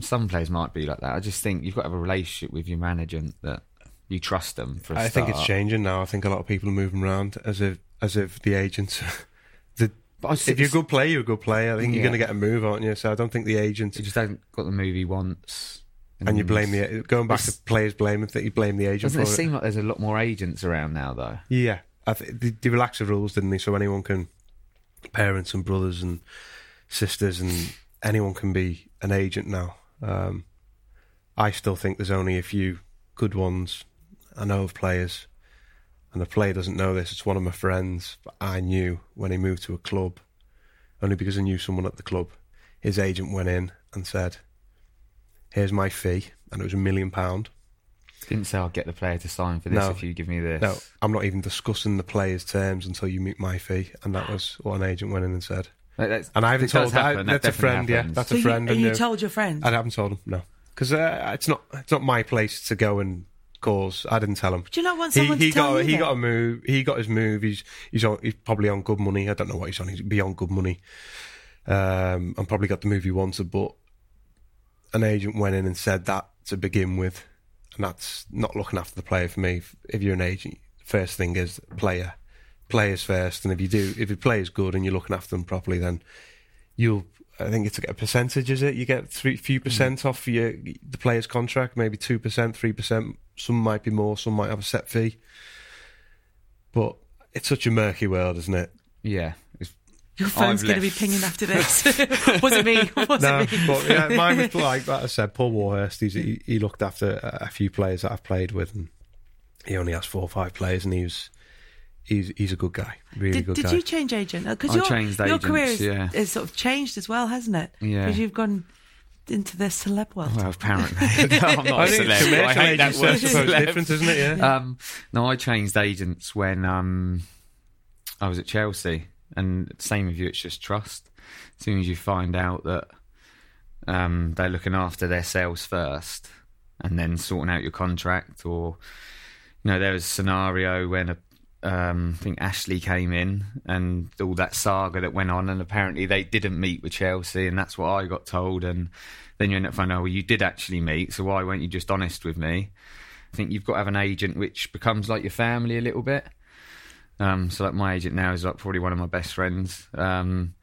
Speaker 4: Some players might be like that. I just think you've got to have a relationship with your manager that you trust them. For a
Speaker 3: I think it's changing now. I think a lot of people are moving around as if as if the agents. the,
Speaker 4: But
Speaker 3: if you're a good player, you're a good player. I think you're going to get a move, aren't you? So I don't think the agent.
Speaker 4: He just hasn't got the move he wants.
Speaker 3: And you blame the going back to players blaming that you blame the agent
Speaker 4: Doesn't
Speaker 3: for
Speaker 4: it
Speaker 3: it.
Speaker 4: seem like there's a lot more agents around now, though?
Speaker 3: Yeah, I th- they, they relaxed the rules, didn't they? So anyone can, parents and brothers and sisters and anyone can be an agent now. Um, I still think there's only a few good ones. I know of players, and the player doesn't know this. It's one of my friends, but I knew when he moved to a club, only because I knew someone at the club. His agent went in and said, "Here's my fee," and it was a million pound.
Speaker 4: Didn't say I'll get the player to sign for this
Speaker 3: No.
Speaker 4: if you give me this.
Speaker 3: No, I'm not even discussing the player's terms until you meet my fee, and that was what an agent went in and said.
Speaker 4: That- that's-
Speaker 3: And I haven't told that.
Speaker 4: happen, that
Speaker 3: That's a
Speaker 4: definitely
Speaker 3: friend, yeah. That's
Speaker 2: So
Speaker 3: a friend.
Speaker 2: and
Speaker 3: and,
Speaker 2: you told your friend?
Speaker 3: I haven't told him no, because uh, it's not it's not my place to go and cause. I didn't tell him.
Speaker 2: Do you not want
Speaker 3: He,
Speaker 2: someone
Speaker 3: he
Speaker 2: to tell
Speaker 3: got
Speaker 2: you
Speaker 3: he
Speaker 2: that?
Speaker 3: got a move. He got his move. He's he's on. He's probably on good money. I don't know what he's on. He's beyond good money. Um, and probably got the move he wanted, but an agent went in and said that to begin with, and that's not looking after the player for me. If, you're an agent, first thing is player, players first, and if you do, if your player's good and you're looking after them properly, then you'll. I think it's a percentage, is it? You get three few mm. percent off your the player's contract, maybe two percent, three percent. Some might be more, some might have a set fee. But it's such a murky world, isn't it?
Speaker 4: Yeah. It's-
Speaker 2: Your phone's going to be pinging after this. was it me? Was
Speaker 3: no,
Speaker 2: it me?
Speaker 3: but yeah, mine was like that. I said, Paul Warhurst. He's, he, he looked after a, a few players that I've played with, and he only has four or five players, and he was he's he's a good guy, really
Speaker 2: Did,
Speaker 3: good
Speaker 2: did
Speaker 3: guy.
Speaker 2: you change agent? Because
Speaker 4: I
Speaker 2: your,
Speaker 4: changed
Speaker 2: your career
Speaker 4: agents,
Speaker 2: is,
Speaker 4: yeah.
Speaker 2: is sort of changed as well, hasn't it?
Speaker 4: Yeah.
Speaker 2: Because you've gone into the celeb world.
Speaker 4: Well, apparently. I'm not
Speaker 3: I
Speaker 4: a celeb.
Speaker 3: commercial
Speaker 4: I hate that word.
Speaker 3: supposed
Speaker 4: celeb.
Speaker 3: different, isn't it? Yeah.
Speaker 4: Um, no, I changed agents when um, I was at Chelsea, and same with you. It's just trust. As soon as you find out that um, they're looking after their sales first, and then sorting out your contract, or you know, there was a scenario when a um, I think Ashley came in and all that saga that went on, and apparently they didn't meet with Chelsea, and that's what I got told. And then you end up finding, out, well, you did actually meet, so why weren't you just honest with me? I think you've got to have an agent which becomes like your family a little bit. Um, so like my agent now is like probably one of my best friends. Um,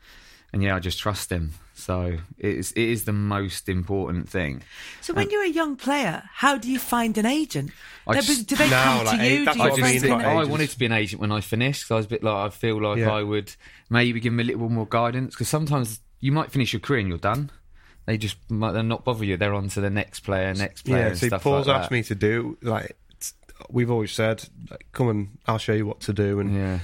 Speaker 4: and yeah, I just trust him. So it is, it is the most important thing.
Speaker 2: So when you're a young player, how do you find an agent?
Speaker 4: I just-
Speaker 2: do they
Speaker 3: No,
Speaker 2: come
Speaker 3: like,
Speaker 2: to you? Do you
Speaker 3: I
Speaker 4: I
Speaker 3: mean,
Speaker 4: just
Speaker 3: got
Speaker 2: in
Speaker 4: think
Speaker 2: it?
Speaker 4: I wanted to be an agent when I finished because I was a bit like I feel like
Speaker 3: Yeah.
Speaker 4: I would maybe give him a little more guidance because sometimes you might finish your career and you're done. They just might they're not bother you. They're on to the next player, next player,
Speaker 3: yeah.
Speaker 4: and
Speaker 3: See,
Speaker 4: stuff
Speaker 3: Paul's
Speaker 4: like
Speaker 3: asked
Speaker 4: that.
Speaker 3: me to do like it's- we've always said, like, come and I'll show you what to do, and
Speaker 4: Yeah,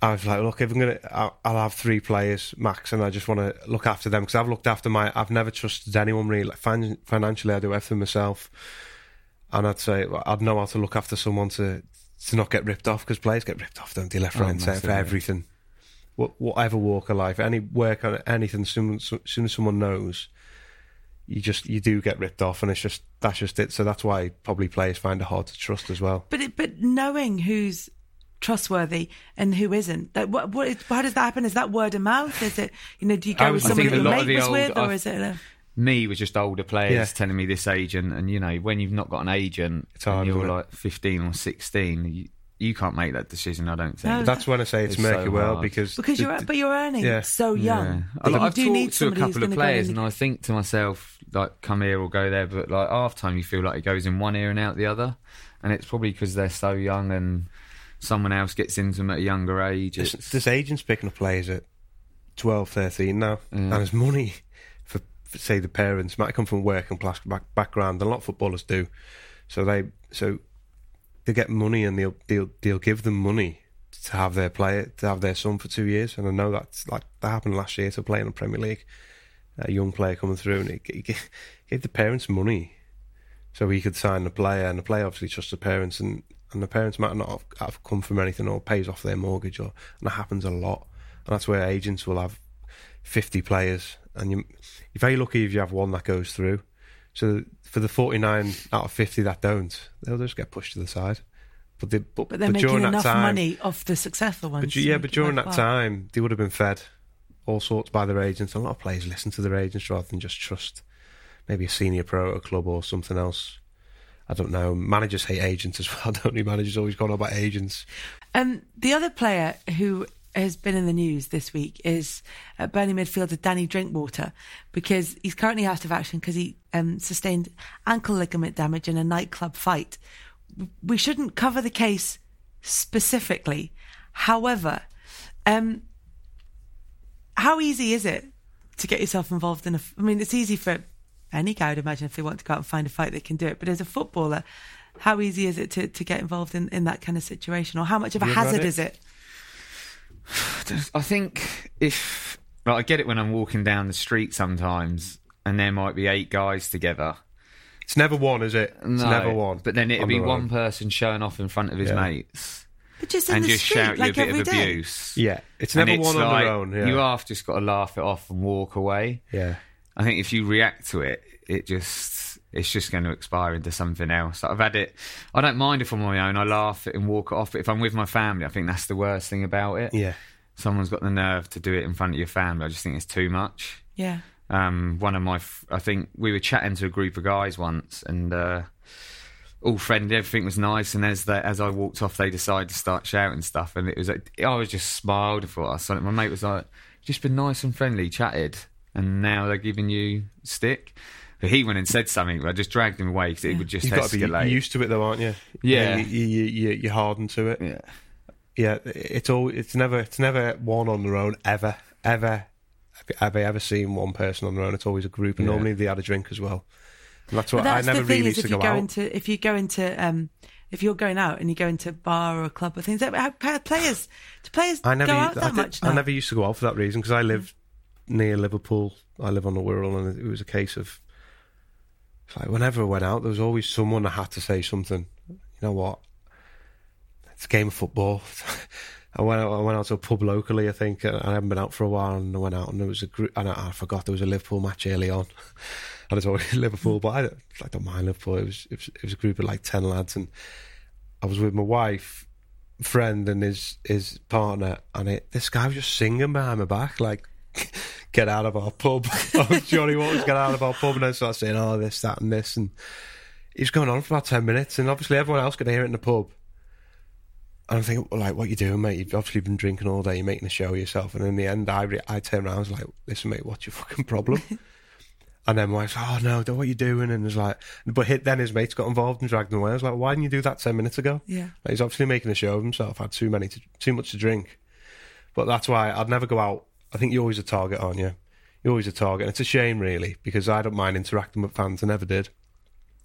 Speaker 3: I was like, look, if I'm gonna, I'll, I'll have three players max, and I just want to look after them because I've looked after my. I've never trusted anyone really. Like fin- financially, I do everything myself, and I'd say well, I'd know how to look after someone to to not get ripped off because players get ripped off, don't they? Left,
Speaker 4: Oh,
Speaker 3: right, and centre for everything. Wh- Whatever walk of life, any work on anything, soon, as soon as someone knows, you just you do get ripped off, and it's just that's just it. So that's why probably players find it hard to trust as well.
Speaker 2: But it, but knowing who's trustworthy and who isn't, that, what, what, how does that happen? Is that word of mouth? Is it you know? Do you go
Speaker 3: was-
Speaker 2: with
Speaker 3: I
Speaker 2: someone
Speaker 3: think
Speaker 2: that
Speaker 3: a
Speaker 2: your
Speaker 4: lot
Speaker 2: mate was
Speaker 4: old-
Speaker 2: with, or
Speaker 4: I've-
Speaker 2: is it? A,
Speaker 4: me was just older players
Speaker 3: Yeah.
Speaker 4: telling me this agent, and you know, when you've not got an agent,
Speaker 3: It's hard,
Speaker 4: and you're like 15 or 16, you, you can't make that decision. I don't think.
Speaker 2: No.
Speaker 3: That's when I say it's,
Speaker 4: It's
Speaker 3: murky
Speaker 4: so
Speaker 3: world
Speaker 4: hard.
Speaker 3: because
Speaker 2: Because
Speaker 3: the-
Speaker 2: you're, but you're earning
Speaker 3: Yeah.
Speaker 2: so young.
Speaker 4: I,
Speaker 2: that you
Speaker 4: I've
Speaker 2: do
Speaker 4: talked
Speaker 2: need
Speaker 4: to a
Speaker 2: somebody who's
Speaker 4: couple of
Speaker 2: gonna go in
Speaker 4: players,
Speaker 2: and-
Speaker 4: and I think to myself, like, come here or go there, but like half time, you feel like it goes in one ear and out the other, and it's probably because they're so young and someone else gets into them at a younger age.
Speaker 3: There's,
Speaker 4: It's,
Speaker 3: there's agents picking up players at 12, 13 now, and there's money for, for, say, the parents might come from working class back, background, and a lot of footballers do. So they so they get money, and they'll they'll they'll give them money to have their player to have their son for two years. And I know that's like that happened last year to play in the Premier League. A young player coming through, and he, gave the parents money so he could sign the player, and the player obviously trusts the parents, and, and the parents might not have, have come from anything or pays off their mortgage, or and that happens a lot, and that's where agents will have fifty players, and you, you're very lucky if you have one that goes through. So for the forty nine out of fifty that don't, they'll just get pushed to the side. But they, but,
Speaker 2: But they're
Speaker 3: but
Speaker 2: making enough
Speaker 3: time,
Speaker 2: money off the successful ones.
Speaker 3: but yeah, but during that
Speaker 2: worthwhile.
Speaker 3: time, they would have been fed all sorts by their agents. A lot of players listen to their agents rather than just trust maybe a senior pro at a club or something else. I don't know. Managers hate agents as well, don't they? Managers always gone on about agents.
Speaker 2: Um, the other player who has been in the news this week is uh, Burnley midfielder Danny Drinkwater because he's currently out of action because he um, sustained ankle ligament damage in a nightclub fight. We shouldn't cover the case specifically. However, um, how easy is it to get yourself involved in a? I mean, it's easy for any guy, I'd imagine, if they want to go out and find a fight, they can do it. But as a footballer, how easy is it to, to get involved in, in that kind of situation, or how much of a
Speaker 3: You ever had
Speaker 2: hazard is it?
Speaker 4: I think if like, I get it when I'm walking down the street sometimes, and there might be eight guys together.
Speaker 3: It's never one, is it?
Speaker 4: No, It's
Speaker 3: never one.
Speaker 4: But then it'd
Speaker 3: on
Speaker 4: be
Speaker 3: their
Speaker 4: one person showing off in front of his
Speaker 3: Yeah.
Speaker 4: mates
Speaker 2: But just in
Speaker 4: and
Speaker 2: the
Speaker 4: just
Speaker 2: street,
Speaker 4: shout you
Speaker 2: like
Speaker 4: a bit
Speaker 2: every
Speaker 4: of
Speaker 2: day.
Speaker 4: abuse.
Speaker 3: Yeah, it's
Speaker 4: And
Speaker 3: never one on
Speaker 4: like,
Speaker 3: their own. Yeah,
Speaker 4: You have just got to laugh it off and walk away.
Speaker 3: yeah.
Speaker 4: I think if you react to it, it just it's just going to expire into something else. I've had it. I don't mind if I'm on my own. I laugh it and walk it off. But if I'm with my family, I think that's the worst thing about it.
Speaker 3: Yeah.
Speaker 4: Someone's got the nerve to do it in front of your family. I just think it's too much.
Speaker 2: Yeah.
Speaker 4: Um, one of my, I think we were chatting to a group of guys once, and uh, all friendly, everything was nice. And as they, as I walked off, they decided to start shouting stuff, and it was, like, I was just smiled for us. And my mate was like, "Just been nice and friendly, chatted, and now they're giving you stick." But he went and said something, but I just dragged him away because it would just
Speaker 3: You've got to
Speaker 4: escalate.
Speaker 3: be used to it, though, aren't you?
Speaker 4: Yeah.
Speaker 3: you, you, you, you're hardened to it.
Speaker 4: yeah.
Speaker 3: Yeah, it's all. It's never. It's never one on their own ever, ever. Have I ever seen one person on their own? It's always a group, and
Speaker 4: Yeah.
Speaker 3: normally they had a drink as well. And that's what
Speaker 2: that's
Speaker 3: I never
Speaker 2: the thing
Speaker 3: really
Speaker 2: is
Speaker 3: used
Speaker 2: if
Speaker 3: to
Speaker 2: you
Speaker 3: go
Speaker 2: go
Speaker 3: out.
Speaker 2: into if you go into um if you're going out and you go into a bar or a club or things, how, how players do players
Speaker 3: I never.
Speaker 2: go out that
Speaker 3: I, did-
Speaker 2: much?
Speaker 3: I never used to go out for that reason because I live near Liverpool. I live on the Wirral, and it was a case of it's like whenever I went out, there was always someone that had to say something. You know what? It's a game of football. I went out. I went out to a pub locally. I think and I haven't been out for a while, and I went out and there was a group. And I, I forgot there was a Liverpool match early on. and it's always Liverpool, but I, don't- I don't mind Liverpool. It was, it was it was a group of like ten lads, and I was with my wife, friend, and his his partner, and it, this guy was just singing behind my back, like. Get out of our pub. oh, Johnny Waters, get out of our pub. And I started saying, oh, this, that, and this. And he was going on for about 10 minutes. And obviously, everyone else could hear it in the pub. And I'm thinking, well, like, what you doing, mate? You've obviously been drinking all day. You're making a show of yourself. And in the end, I, re- I turned around and was like, listen, mate, what's your fucking problem? and then my wife's like, oh, no, don't, what you doing? And it was like, but hit, then his mates got involved and dragged him away. I was like, why didn't you do that 10 minutes ago?
Speaker 2: Yeah.
Speaker 3: Like, he's obviously making a show of himself, had too many, to, too much to drink. But that's why I'd never go out. I think you're always a target, aren't you? You're always a target. And it's a shame, really, because I don't mind interacting with fans. I never did.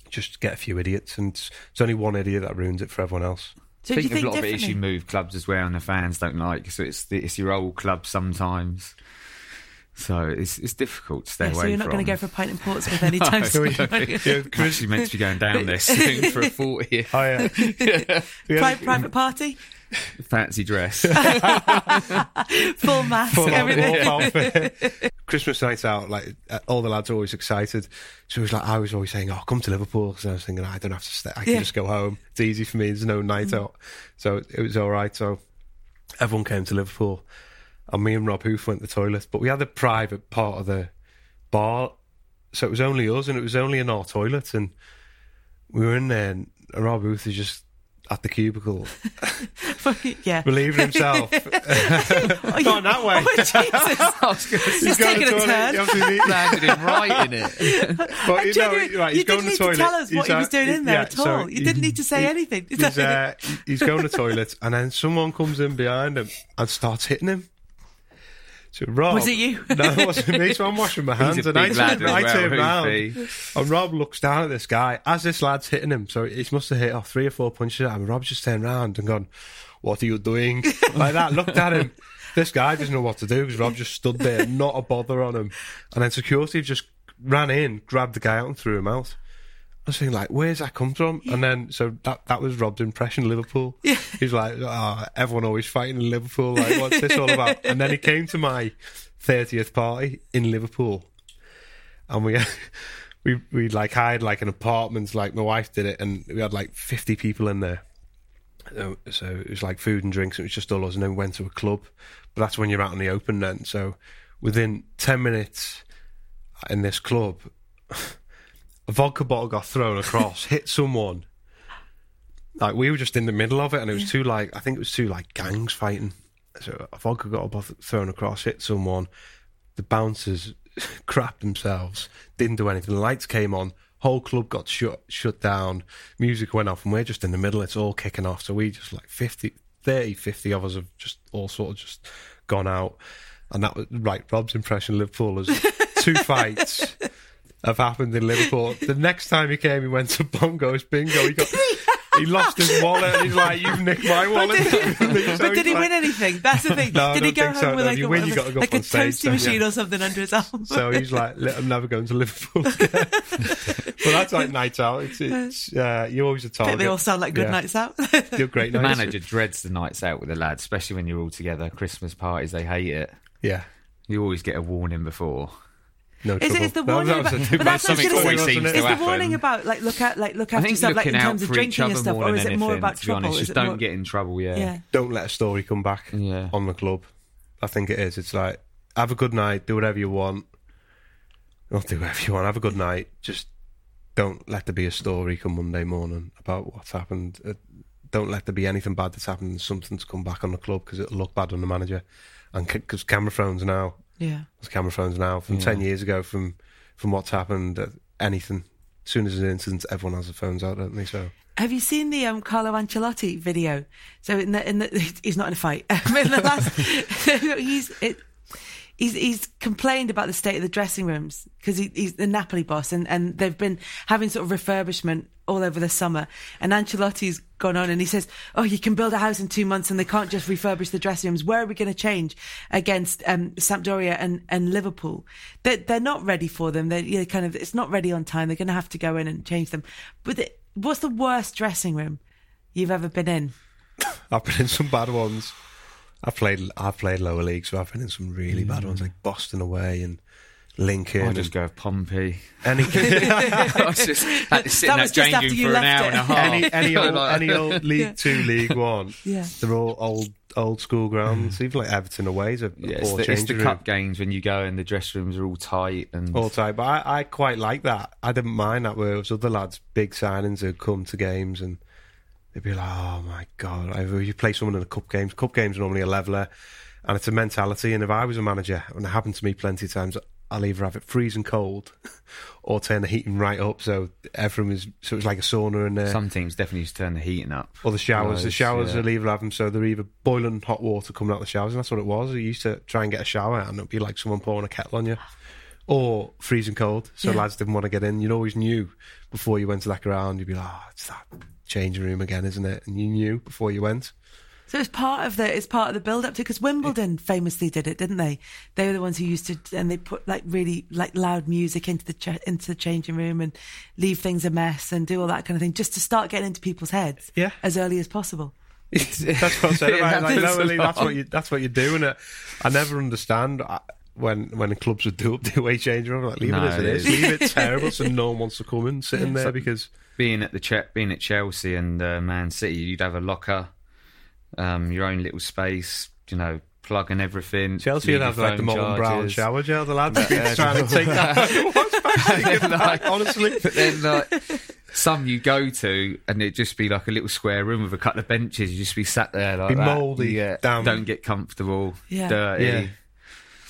Speaker 3: Just get a few idiots, and it's, it's only one idiot that ruins it for everyone else.
Speaker 2: So
Speaker 4: I think
Speaker 2: you
Speaker 4: there's
Speaker 2: think
Speaker 4: a lot of it is you move clubs as well, and the fans don't like. So it's the, it's your old club sometimes. So it's it's difficult to stay
Speaker 2: Yeah,
Speaker 4: away
Speaker 2: so you're not
Speaker 4: from.
Speaker 2: going to go for a pint in Portsmouth anytime soon. are you?
Speaker 3: Yeah,
Speaker 4: I'm actually meant to be going down there soon for a 40
Speaker 3: Oh, yeah.
Speaker 2: Pri- private party,
Speaker 4: fancy dress.
Speaker 2: full mask,
Speaker 3: Full
Speaker 2: everything.
Speaker 3: wolf outfit. Christmas night out, like uh, all the lads are always excited. So it was like I was always saying, "Oh, come to Liverpool." So I was thinking, I don't have to stay. I can
Speaker 2: Yeah.
Speaker 3: just go home. It's easy for me. There's no night out, so it was all right. So everyone came to Liverpool, and me and Rob Huth went to the toilet. But we had the private part of the bar so it was only us, and it was only in our toilet, and we were in there, and Rob Huth is just at the cubicle,
Speaker 2: yeah.
Speaker 3: relieving himself.
Speaker 2: Oh, you-
Speaker 3: Not that way.
Speaker 2: Oh, Jesus. He's
Speaker 3: going
Speaker 2: taking
Speaker 3: to
Speaker 2: a
Speaker 3: the toilet,
Speaker 2: turn.
Speaker 3: you
Speaker 4: Landed him right in it.
Speaker 3: But you know, right,
Speaker 2: you
Speaker 3: he's going
Speaker 2: didn't
Speaker 3: to
Speaker 2: need
Speaker 3: the toilet.
Speaker 2: to tell us what
Speaker 3: He's,
Speaker 2: he was
Speaker 3: uh,
Speaker 2: doing in there
Speaker 3: yeah,
Speaker 2: at
Speaker 3: so
Speaker 2: all. You didn't need to say
Speaker 3: he-
Speaker 2: anything.
Speaker 3: He's, uh, he's going to the toilet, and then someone comes in behind him and starts hitting him. So Rob,
Speaker 2: Was it you?
Speaker 3: No, it wasn't me. So I'm washing my hands, and I
Speaker 4: big lad
Speaker 3: turn, I
Speaker 4: as well,
Speaker 3: turn
Speaker 4: who's
Speaker 3: round, and Rob looks down at this guy as this lad's hitting him. So he must have hit off three or four punches at him. Rob's just turned around and gone, "What are you doing?" like that. Looked at him. This guy doesn't know what to do because Rob just stood there, not a bother on him. And then security just ran in, grabbed the guy out, and threw him out. I was thinking, like, where's that come from? And then, so that that was Rob's impression Liverpool.
Speaker 2: Yeah.
Speaker 3: He's like, oh, everyone always fighting in Liverpool. Like, what's this all about? And then he came to my 30th party in Liverpool. And we, we, we like hired like an apartment, like my wife did it, and we had like 50 people in there. So, so it was like food and drinks, it was just all us, and then we went to a club. But that's when you're out in the open then. So within 10 minutes in this club, a vodka bottle got thrown across, hit someone. Like we were just in the middle of it, and it was two like I think it was two like gangs fighting. So a vodka got thrown across, hit someone. The bouncers crapped themselves, didn't do anything. The lights came on, whole club got shut shut down. Music went off, and we're just in the middle. It's all kicking off. So we just like 50, 30, 50 of us have just all sort of just gone out, and that was right. Rob's impression of Liverpool is two fights have happened in Liverpool. The next time he came, he went to Bongo's Bingo. He got he lost his wallet. and He's like, "You've nicked my wallet."
Speaker 2: But did he win anything? That's the thing.
Speaker 3: No,
Speaker 2: did he go home
Speaker 3: so.
Speaker 2: with
Speaker 3: No,
Speaker 2: like,
Speaker 3: you
Speaker 2: a,
Speaker 3: win, you gotta go
Speaker 2: like a
Speaker 3: on stage,
Speaker 2: toasty
Speaker 3: don't
Speaker 2: machine
Speaker 3: you?
Speaker 2: or something under his arm?
Speaker 3: So he's like, "Li- "I'm never going to Liverpool." again." but that's like night out. It's, it's uh, you're always a target.
Speaker 2: they all sound like good
Speaker 3: Yeah.
Speaker 2: nights out.
Speaker 3: You're great
Speaker 4: The
Speaker 3: nights.
Speaker 4: manager dreads the nights out with the lads, especially when you're all together. Christmas parties, they hate it.
Speaker 3: Yeah,
Speaker 4: You always get a warning before.
Speaker 3: No
Speaker 2: Is
Speaker 3: trouble.
Speaker 2: it is the
Speaker 3: No,
Speaker 2: warning about?
Speaker 3: a-
Speaker 2: But that's what I was
Speaker 4: something
Speaker 2: gonna
Speaker 4: always
Speaker 2: say.
Speaker 4: seems
Speaker 2: Is the warning about like look at like look after
Speaker 4: think
Speaker 2: yourself, like in terms of drinking and stuff, or is it more about
Speaker 4: to be
Speaker 2: trouble?
Speaker 4: honest.
Speaker 2: Is
Speaker 4: Just
Speaker 2: it
Speaker 4: don't
Speaker 2: more-
Speaker 4: get in trouble. Yeah.
Speaker 2: Yeah.
Speaker 3: don't let a story come back
Speaker 4: Yeah.
Speaker 3: on the club. I think it is. It's like have a good night, do whatever you want. Not do whatever you want. Have a good night. Just don't let there be a story come Monday morning about what's happened. Uh, don't let there be anything bad that's happened and something to come back on the club because it'll look bad on the manager. And because camera phones now,
Speaker 2: Yeah.
Speaker 3: there's camera phones now from
Speaker 4: Yeah.
Speaker 3: ten years ago from from what's happened. Uh, anything. As soon as there's an incident, everyone has their phones out, don't they? So
Speaker 2: Have you seen the um, Carlo Ancelotti video? So in the, in the, he's not in a fight. In the last, he's it, he's he's complained about the state of the dressing rooms because he, he's the Napoli boss, and, and they've been having sort of refurbishment all over the summer. And Ancelotti's gone on and he says, "Oh, you can build a house in two months, and they can't just refurbish the dressing rooms. Where are we going to change against um, Sampdoria and, and Liverpool? They're they're not ready for them. They're you know, kind of it's not ready on time. They're going to have to go in and change them. But the, what's the worst dressing room you've ever been in?
Speaker 3: I've been in some bad ones. I've played I've played lower league, so I've been in some really bad ones mm. like Boston away and Lincoln.
Speaker 4: I'll just go with Pompey.
Speaker 3: any
Speaker 4: I was just had to sit
Speaker 2: That
Speaker 4: in
Speaker 2: was
Speaker 4: that
Speaker 2: just after
Speaker 4: changing
Speaker 2: you
Speaker 4: for an
Speaker 2: left
Speaker 4: hour
Speaker 2: it.
Speaker 4: and a half.
Speaker 3: any any old any old League Two, League One.
Speaker 2: Yeah.
Speaker 3: they're all old old school grounds. Mm. Even like Everton away is a, a
Speaker 4: Yeah, it's
Speaker 3: poor
Speaker 4: the, it's the
Speaker 3: room.
Speaker 4: cup games when you go and the dressing rooms are all tight and
Speaker 3: all tight. But I, I quite like that. I didn't mind that. Where it was other lads, big signings who'd come to games and they'd be like, "Oh my god!" I, you play someone in the cup games. Cup games are normally a leveler, and it's a mentality. And if I was a manager, and it happened to me plenty of times, I'll either have it freezing cold or turn the heating right up so everyone is so it's like a sauna in there.
Speaker 4: Uh, some teams definitely used to turn the heating up.
Speaker 3: or the showers. the showers
Speaker 4: yeah.
Speaker 3: will either have them so they're either boiling hot water coming out the showers, and that's what it was. You used to try and get a shower, and it'd be like someone pouring a kettle on you, or freezing cold. So
Speaker 2: Yeah.
Speaker 3: lads didn't want to get in. You always knew before you went to that ground. You'd be like, "Oh, it's that changing room again, isn't it?" And you knew before you went.
Speaker 2: So it's part of the it's part of the build up to because Wimbledon famously did it, didn't they? They were the ones who used to and they put like really like loud music into the ch- into the changing room and leave things a mess and do all that kind of thing just to start getting into people's heads
Speaker 3: Yeah.
Speaker 2: as early as possible.
Speaker 3: that's what I said.
Speaker 4: It
Speaker 3: about. Like,
Speaker 4: happens
Speaker 3: no,
Speaker 4: a
Speaker 3: really, that's what you that's what you do, and I never understand. uh, When when the clubs would do up the away change room, like leave
Speaker 4: No,
Speaker 3: it as it
Speaker 4: it
Speaker 3: is,
Speaker 4: is.
Speaker 3: leave it terrible, so no one wants to come and sit in there because
Speaker 4: being at the che- being at Chelsea and uh, Man City, you'd have a locker, um, your own little space, you know, plug and everything.
Speaker 3: Chelsea
Speaker 4: leave
Speaker 3: would have like the
Speaker 4: phone
Speaker 3: Molten Brown
Speaker 4: chargers.
Speaker 3: shower gel. The lads would be
Speaker 4: uh,
Speaker 3: trying to take that. What's
Speaker 4: Like,
Speaker 3: Honestly.
Speaker 4: but then like some you go to and it'd just be like a little square room with a couple of benches. You just be sat there like
Speaker 3: Be
Speaker 4: that.
Speaker 3: mouldy,
Speaker 4: yeah,
Speaker 3: damp.
Speaker 4: don't get comfortable,
Speaker 2: Yeah.
Speaker 4: dirty.
Speaker 3: Yeah.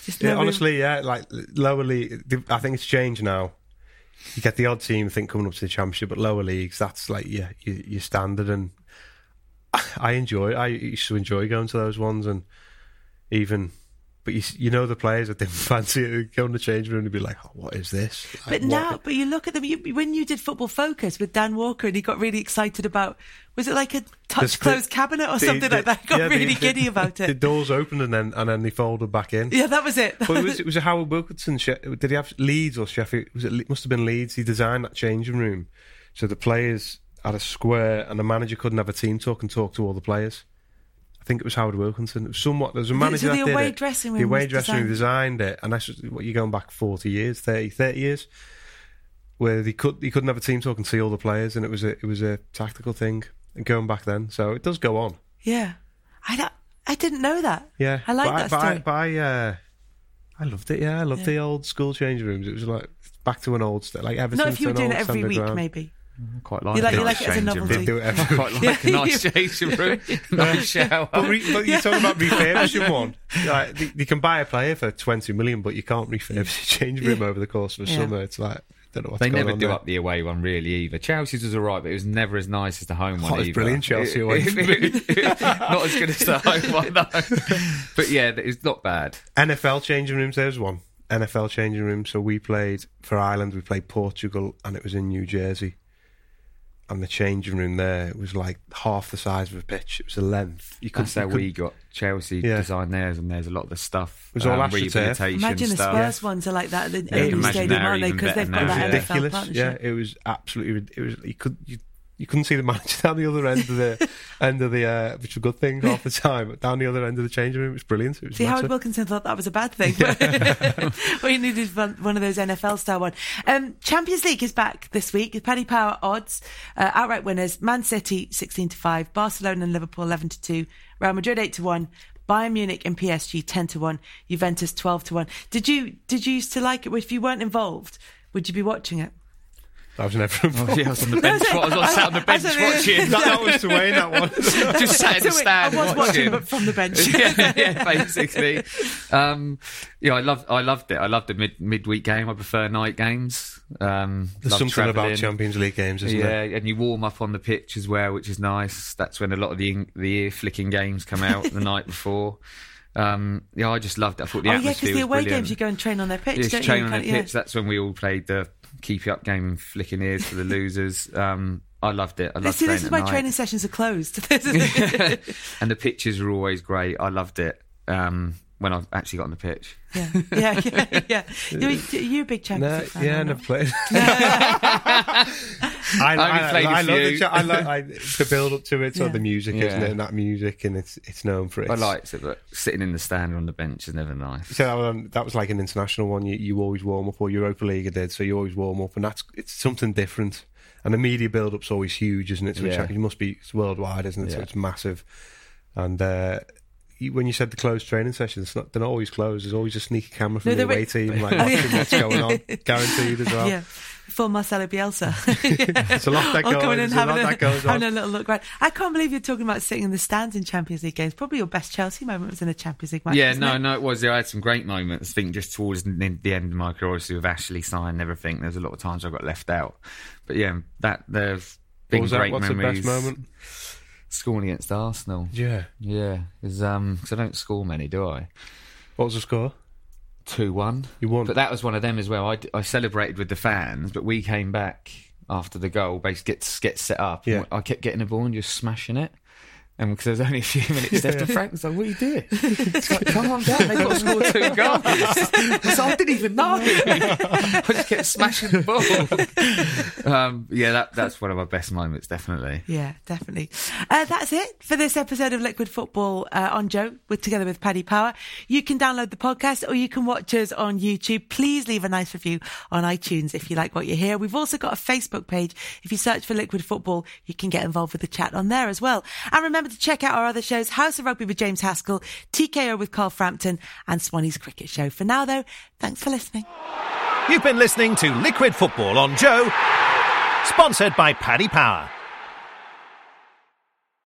Speaker 2: Just
Speaker 3: Yeah, honestly, yeah, like lower league. I think it's changed now. You get the odd team, I think, coming up to the championship, but lower leagues, that's like yeah, your, your standard. And I enjoy. I used to enjoy going to those ones, and even, but you you know the players that didn't fancy it. Go in the change room and be like, oh, "What is this?" Like,
Speaker 2: But
Speaker 3: what-
Speaker 2: now, but you look at them. You, when you did Football Focus with Dan Walker, and he got really excited about was it like a touch closed cabinet or
Speaker 3: the-
Speaker 2: something
Speaker 3: the-
Speaker 2: like that? He got
Speaker 3: yeah,
Speaker 2: really
Speaker 3: the-
Speaker 2: giddy about it.
Speaker 3: The doors opened and then and then they folded back in.
Speaker 2: yeah, that was it.
Speaker 3: But it was, it was Howard Wilkinson. Did he have Leeds or Sheffield? Was it? Le- Must have been Leeds. He designed that changing room so the players had a square and the manager couldn't have a team talk and talk to all the players. I think it was Howard Wilkinson. It was somewhat. There was a manager
Speaker 2: so the
Speaker 3: that did
Speaker 2: away
Speaker 3: it.
Speaker 2: dressing
Speaker 3: The
Speaker 2: room
Speaker 3: away
Speaker 2: was
Speaker 3: dressing room
Speaker 2: designed-
Speaker 3: it, and that's what you're going back forty years, 30, 30 years, where he could he couldn't have a team talk and see all the players, and it was a it was a tactical thing going back then. So it does go on.
Speaker 2: yeah, I don't, I didn't know that.
Speaker 3: Yeah,
Speaker 2: I like that
Speaker 3: but
Speaker 2: story.
Speaker 3: I, but I, uh, I loved it. Yeah, I loved
Speaker 2: Yeah.
Speaker 3: the old school changing rooms. It was like back to an old st- like Everton.
Speaker 2: Not if you were doing it every week,
Speaker 3: ground.
Speaker 2: maybe.
Speaker 4: I quite like,
Speaker 2: You like-
Speaker 4: a
Speaker 2: you like it as a novelty.
Speaker 4: room.
Speaker 3: Do it
Speaker 4: I quite like
Speaker 2: Yeah,
Speaker 4: a nice
Speaker 2: you-
Speaker 4: changing room, nice shower.
Speaker 3: But, re- but you're talking about refurbishing one. Like, you- you can buy a player for 20 million, but you can't refurbish a changing room over the course of a
Speaker 2: Yeah.
Speaker 3: summer. It's like, don't know what's
Speaker 4: They never do
Speaker 3: there.
Speaker 4: up the away one really either. Chelsea's was alright, but it was never as nice as the home oh, one.
Speaker 3: Oh, it was
Speaker 4: either.
Speaker 3: brilliant, Chelsea away.
Speaker 4: Not as good as the home one, though. But yeah, it's not bad.
Speaker 3: NFL changing rooms, there's one. NFL changing room. So we played for Ireland, we played Portugal, and it was in New Jersey. And the changing room there was like half the size of a pitch. It was a length. You could
Speaker 4: That's how we got Chelsea
Speaker 3: Yeah.
Speaker 4: designed theirs, and there's a lot of the stuff.
Speaker 3: It was all
Speaker 4: um,
Speaker 3: astroturf.
Speaker 4: rehabilitation
Speaker 2: Imagine the
Speaker 4: stuff.
Speaker 2: Spurs ones are like that at the
Speaker 4: Yeah, you
Speaker 2: at
Speaker 4: can
Speaker 2: the
Speaker 4: imagine
Speaker 2: stadium,
Speaker 4: they're
Speaker 2: aren't they?
Speaker 4: even
Speaker 2: Because they've got
Speaker 4: now.
Speaker 2: that
Speaker 4: Yeah.
Speaker 3: Ridiculous. Yeah, it was absolutely. It was you could you, you couldn't see the manager down the other end of the end of the uh, which was a good thing half the time. But down the other end of the changing room, it was brilliant. It was
Speaker 2: See, Howard. Wilkinson thought that was a bad thing. well, you needed one, one of those NFL style one. Um, Champions League is back this week. Paddy Power odds, uh, outright winners: Man City sixteen to five, Barcelona and Liverpool eleven to two, Real Madrid eight to one. Bayern Munich and PSG ten to one, Juventus twelve to one. Did you did you used to like it? If you weren't involved, would you be watching it?
Speaker 3: I was never involved.
Speaker 4: Oh, yeah, I was on the bench. I was on, sat on the bench
Speaker 2: I
Speaker 4: watching.
Speaker 3: that, that was to Wayne. That one.
Speaker 4: Just sat in the stand
Speaker 2: I was watching, but from the bench.
Speaker 4: yeah, yeah, basically. Um, yeah, I loved, I loved it. I loved the mid midweek game. I prefer night games. Um,
Speaker 3: There's
Speaker 4: love
Speaker 3: something about. Champions League games, isn't
Speaker 4: yeah,
Speaker 3: there?
Speaker 4: and you warm up on the pitch as well, which is nice. That's when a lot of the in- the ear flicking games come out the night before. Um, yeah, I just loved it. I thought the
Speaker 2: oh yeah, because the away
Speaker 4: brilliant.
Speaker 2: games you go and train on their pitch.
Speaker 4: Yes,
Speaker 2: don't
Speaker 4: train
Speaker 2: you?
Speaker 4: on their
Speaker 2: yeah.
Speaker 4: pitch. That's when we all played the keep you up game and flicking ears for the losers. Um, I loved it. I loved
Speaker 2: See, this is why
Speaker 4: night.
Speaker 2: training sessions are closed.
Speaker 4: and the pictures were always great. I loved it um, when I've actually got on the pitch.
Speaker 2: yeah, yeah, yeah. yeah. You're, you're a big Champions
Speaker 3: No,
Speaker 2: fan.
Speaker 3: yeah,
Speaker 2: aren't
Speaker 3: never played. I,
Speaker 4: only
Speaker 3: I,
Speaker 4: played a
Speaker 3: I love the
Speaker 4: few.
Speaker 3: cha- I like I, the build up to it, so
Speaker 2: Yeah.
Speaker 3: the music,
Speaker 4: Yeah.
Speaker 3: isn't it? And that music, and it's it's known for it.
Speaker 4: I liked it, but sitting in the stand or on the bench is never nice.
Speaker 3: So that, um, that was like an international one. You, you always warm up, or Europa League did. So you always warm up, and that's it's something different. And the media build up's always huge, isn't it? So
Speaker 4: Yeah.
Speaker 3: it must be it's worldwide, isn't it? So it's massive. And uh, you, when you said the closed training sessions, not, they're not always closed. There's always a sneaky camera from
Speaker 2: No,
Speaker 3: the away
Speaker 2: re-
Speaker 3: team, like oh, watching what's going on, guaranteed as well.
Speaker 2: Yeah. Full Marcelo Bielsa.
Speaker 3: It's a lot that
Speaker 2: I'll
Speaker 3: goes.
Speaker 2: come in and
Speaker 3: there's a
Speaker 2: having,
Speaker 3: lot
Speaker 2: a,
Speaker 3: that goes on.
Speaker 2: having a little look right. I can't believe you're talking about sitting in the stands in Champions League games. Probably your best Chelsea moment was in a Champions League match.
Speaker 4: Yeah, no,
Speaker 2: it?
Speaker 4: no, it was. I had some great moments. I think just towards the the end of my career, obviously with Ashley sign and everything, there's a lot of times I got left out. But yeah, that there's
Speaker 3: What
Speaker 4: been
Speaker 3: was that? What's
Speaker 4: memories.
Speaker 3: the best moment?
Speaker 4: Scoring against Arsenal.
Speaker 3: Yeah.
Speaker 4: Yeah, because um, 'cause I don't score many, do I?
Speaker 3: What was the score?
Speaker 4: Two one.
Speaker 3: You won.
Speaker 4: But that was one of them as well. I, I celebrated with the fans, but we came back after the goal, basically get get set up.
Speaker 3: Yeah.
Speaker 4: I kept getting the ball and just smashing it. And because there was only a few minutes left, and Frank was like, "What are you doing?" It's like, "Calm down, They've got to score two goals." I like, "I didn't even know." I just kept smashing the ball. um, yeah, that that's one of my best moments, definitely.
Speaker 2: Yeah, definitely. Uh, that's it for this episode of Liquid Football uh, on Joe, with together with Paddy Power. You can download the podcast or you can watch us on YouTube. Please leave a nice review on iTunes if you like what you hear. We've also got a Facebook page. If you search for Liquid Football, you can get involved with the chat on there as well. And remember to check out our other shows: House of Rugby with James Haskell, TKO with Carl Frampton, and Swanny's Cricket Show. For now, though, thanks for listening.
Speaker 1: You've been listening to Liquid Football on Joe, sponsored by Paddy Power.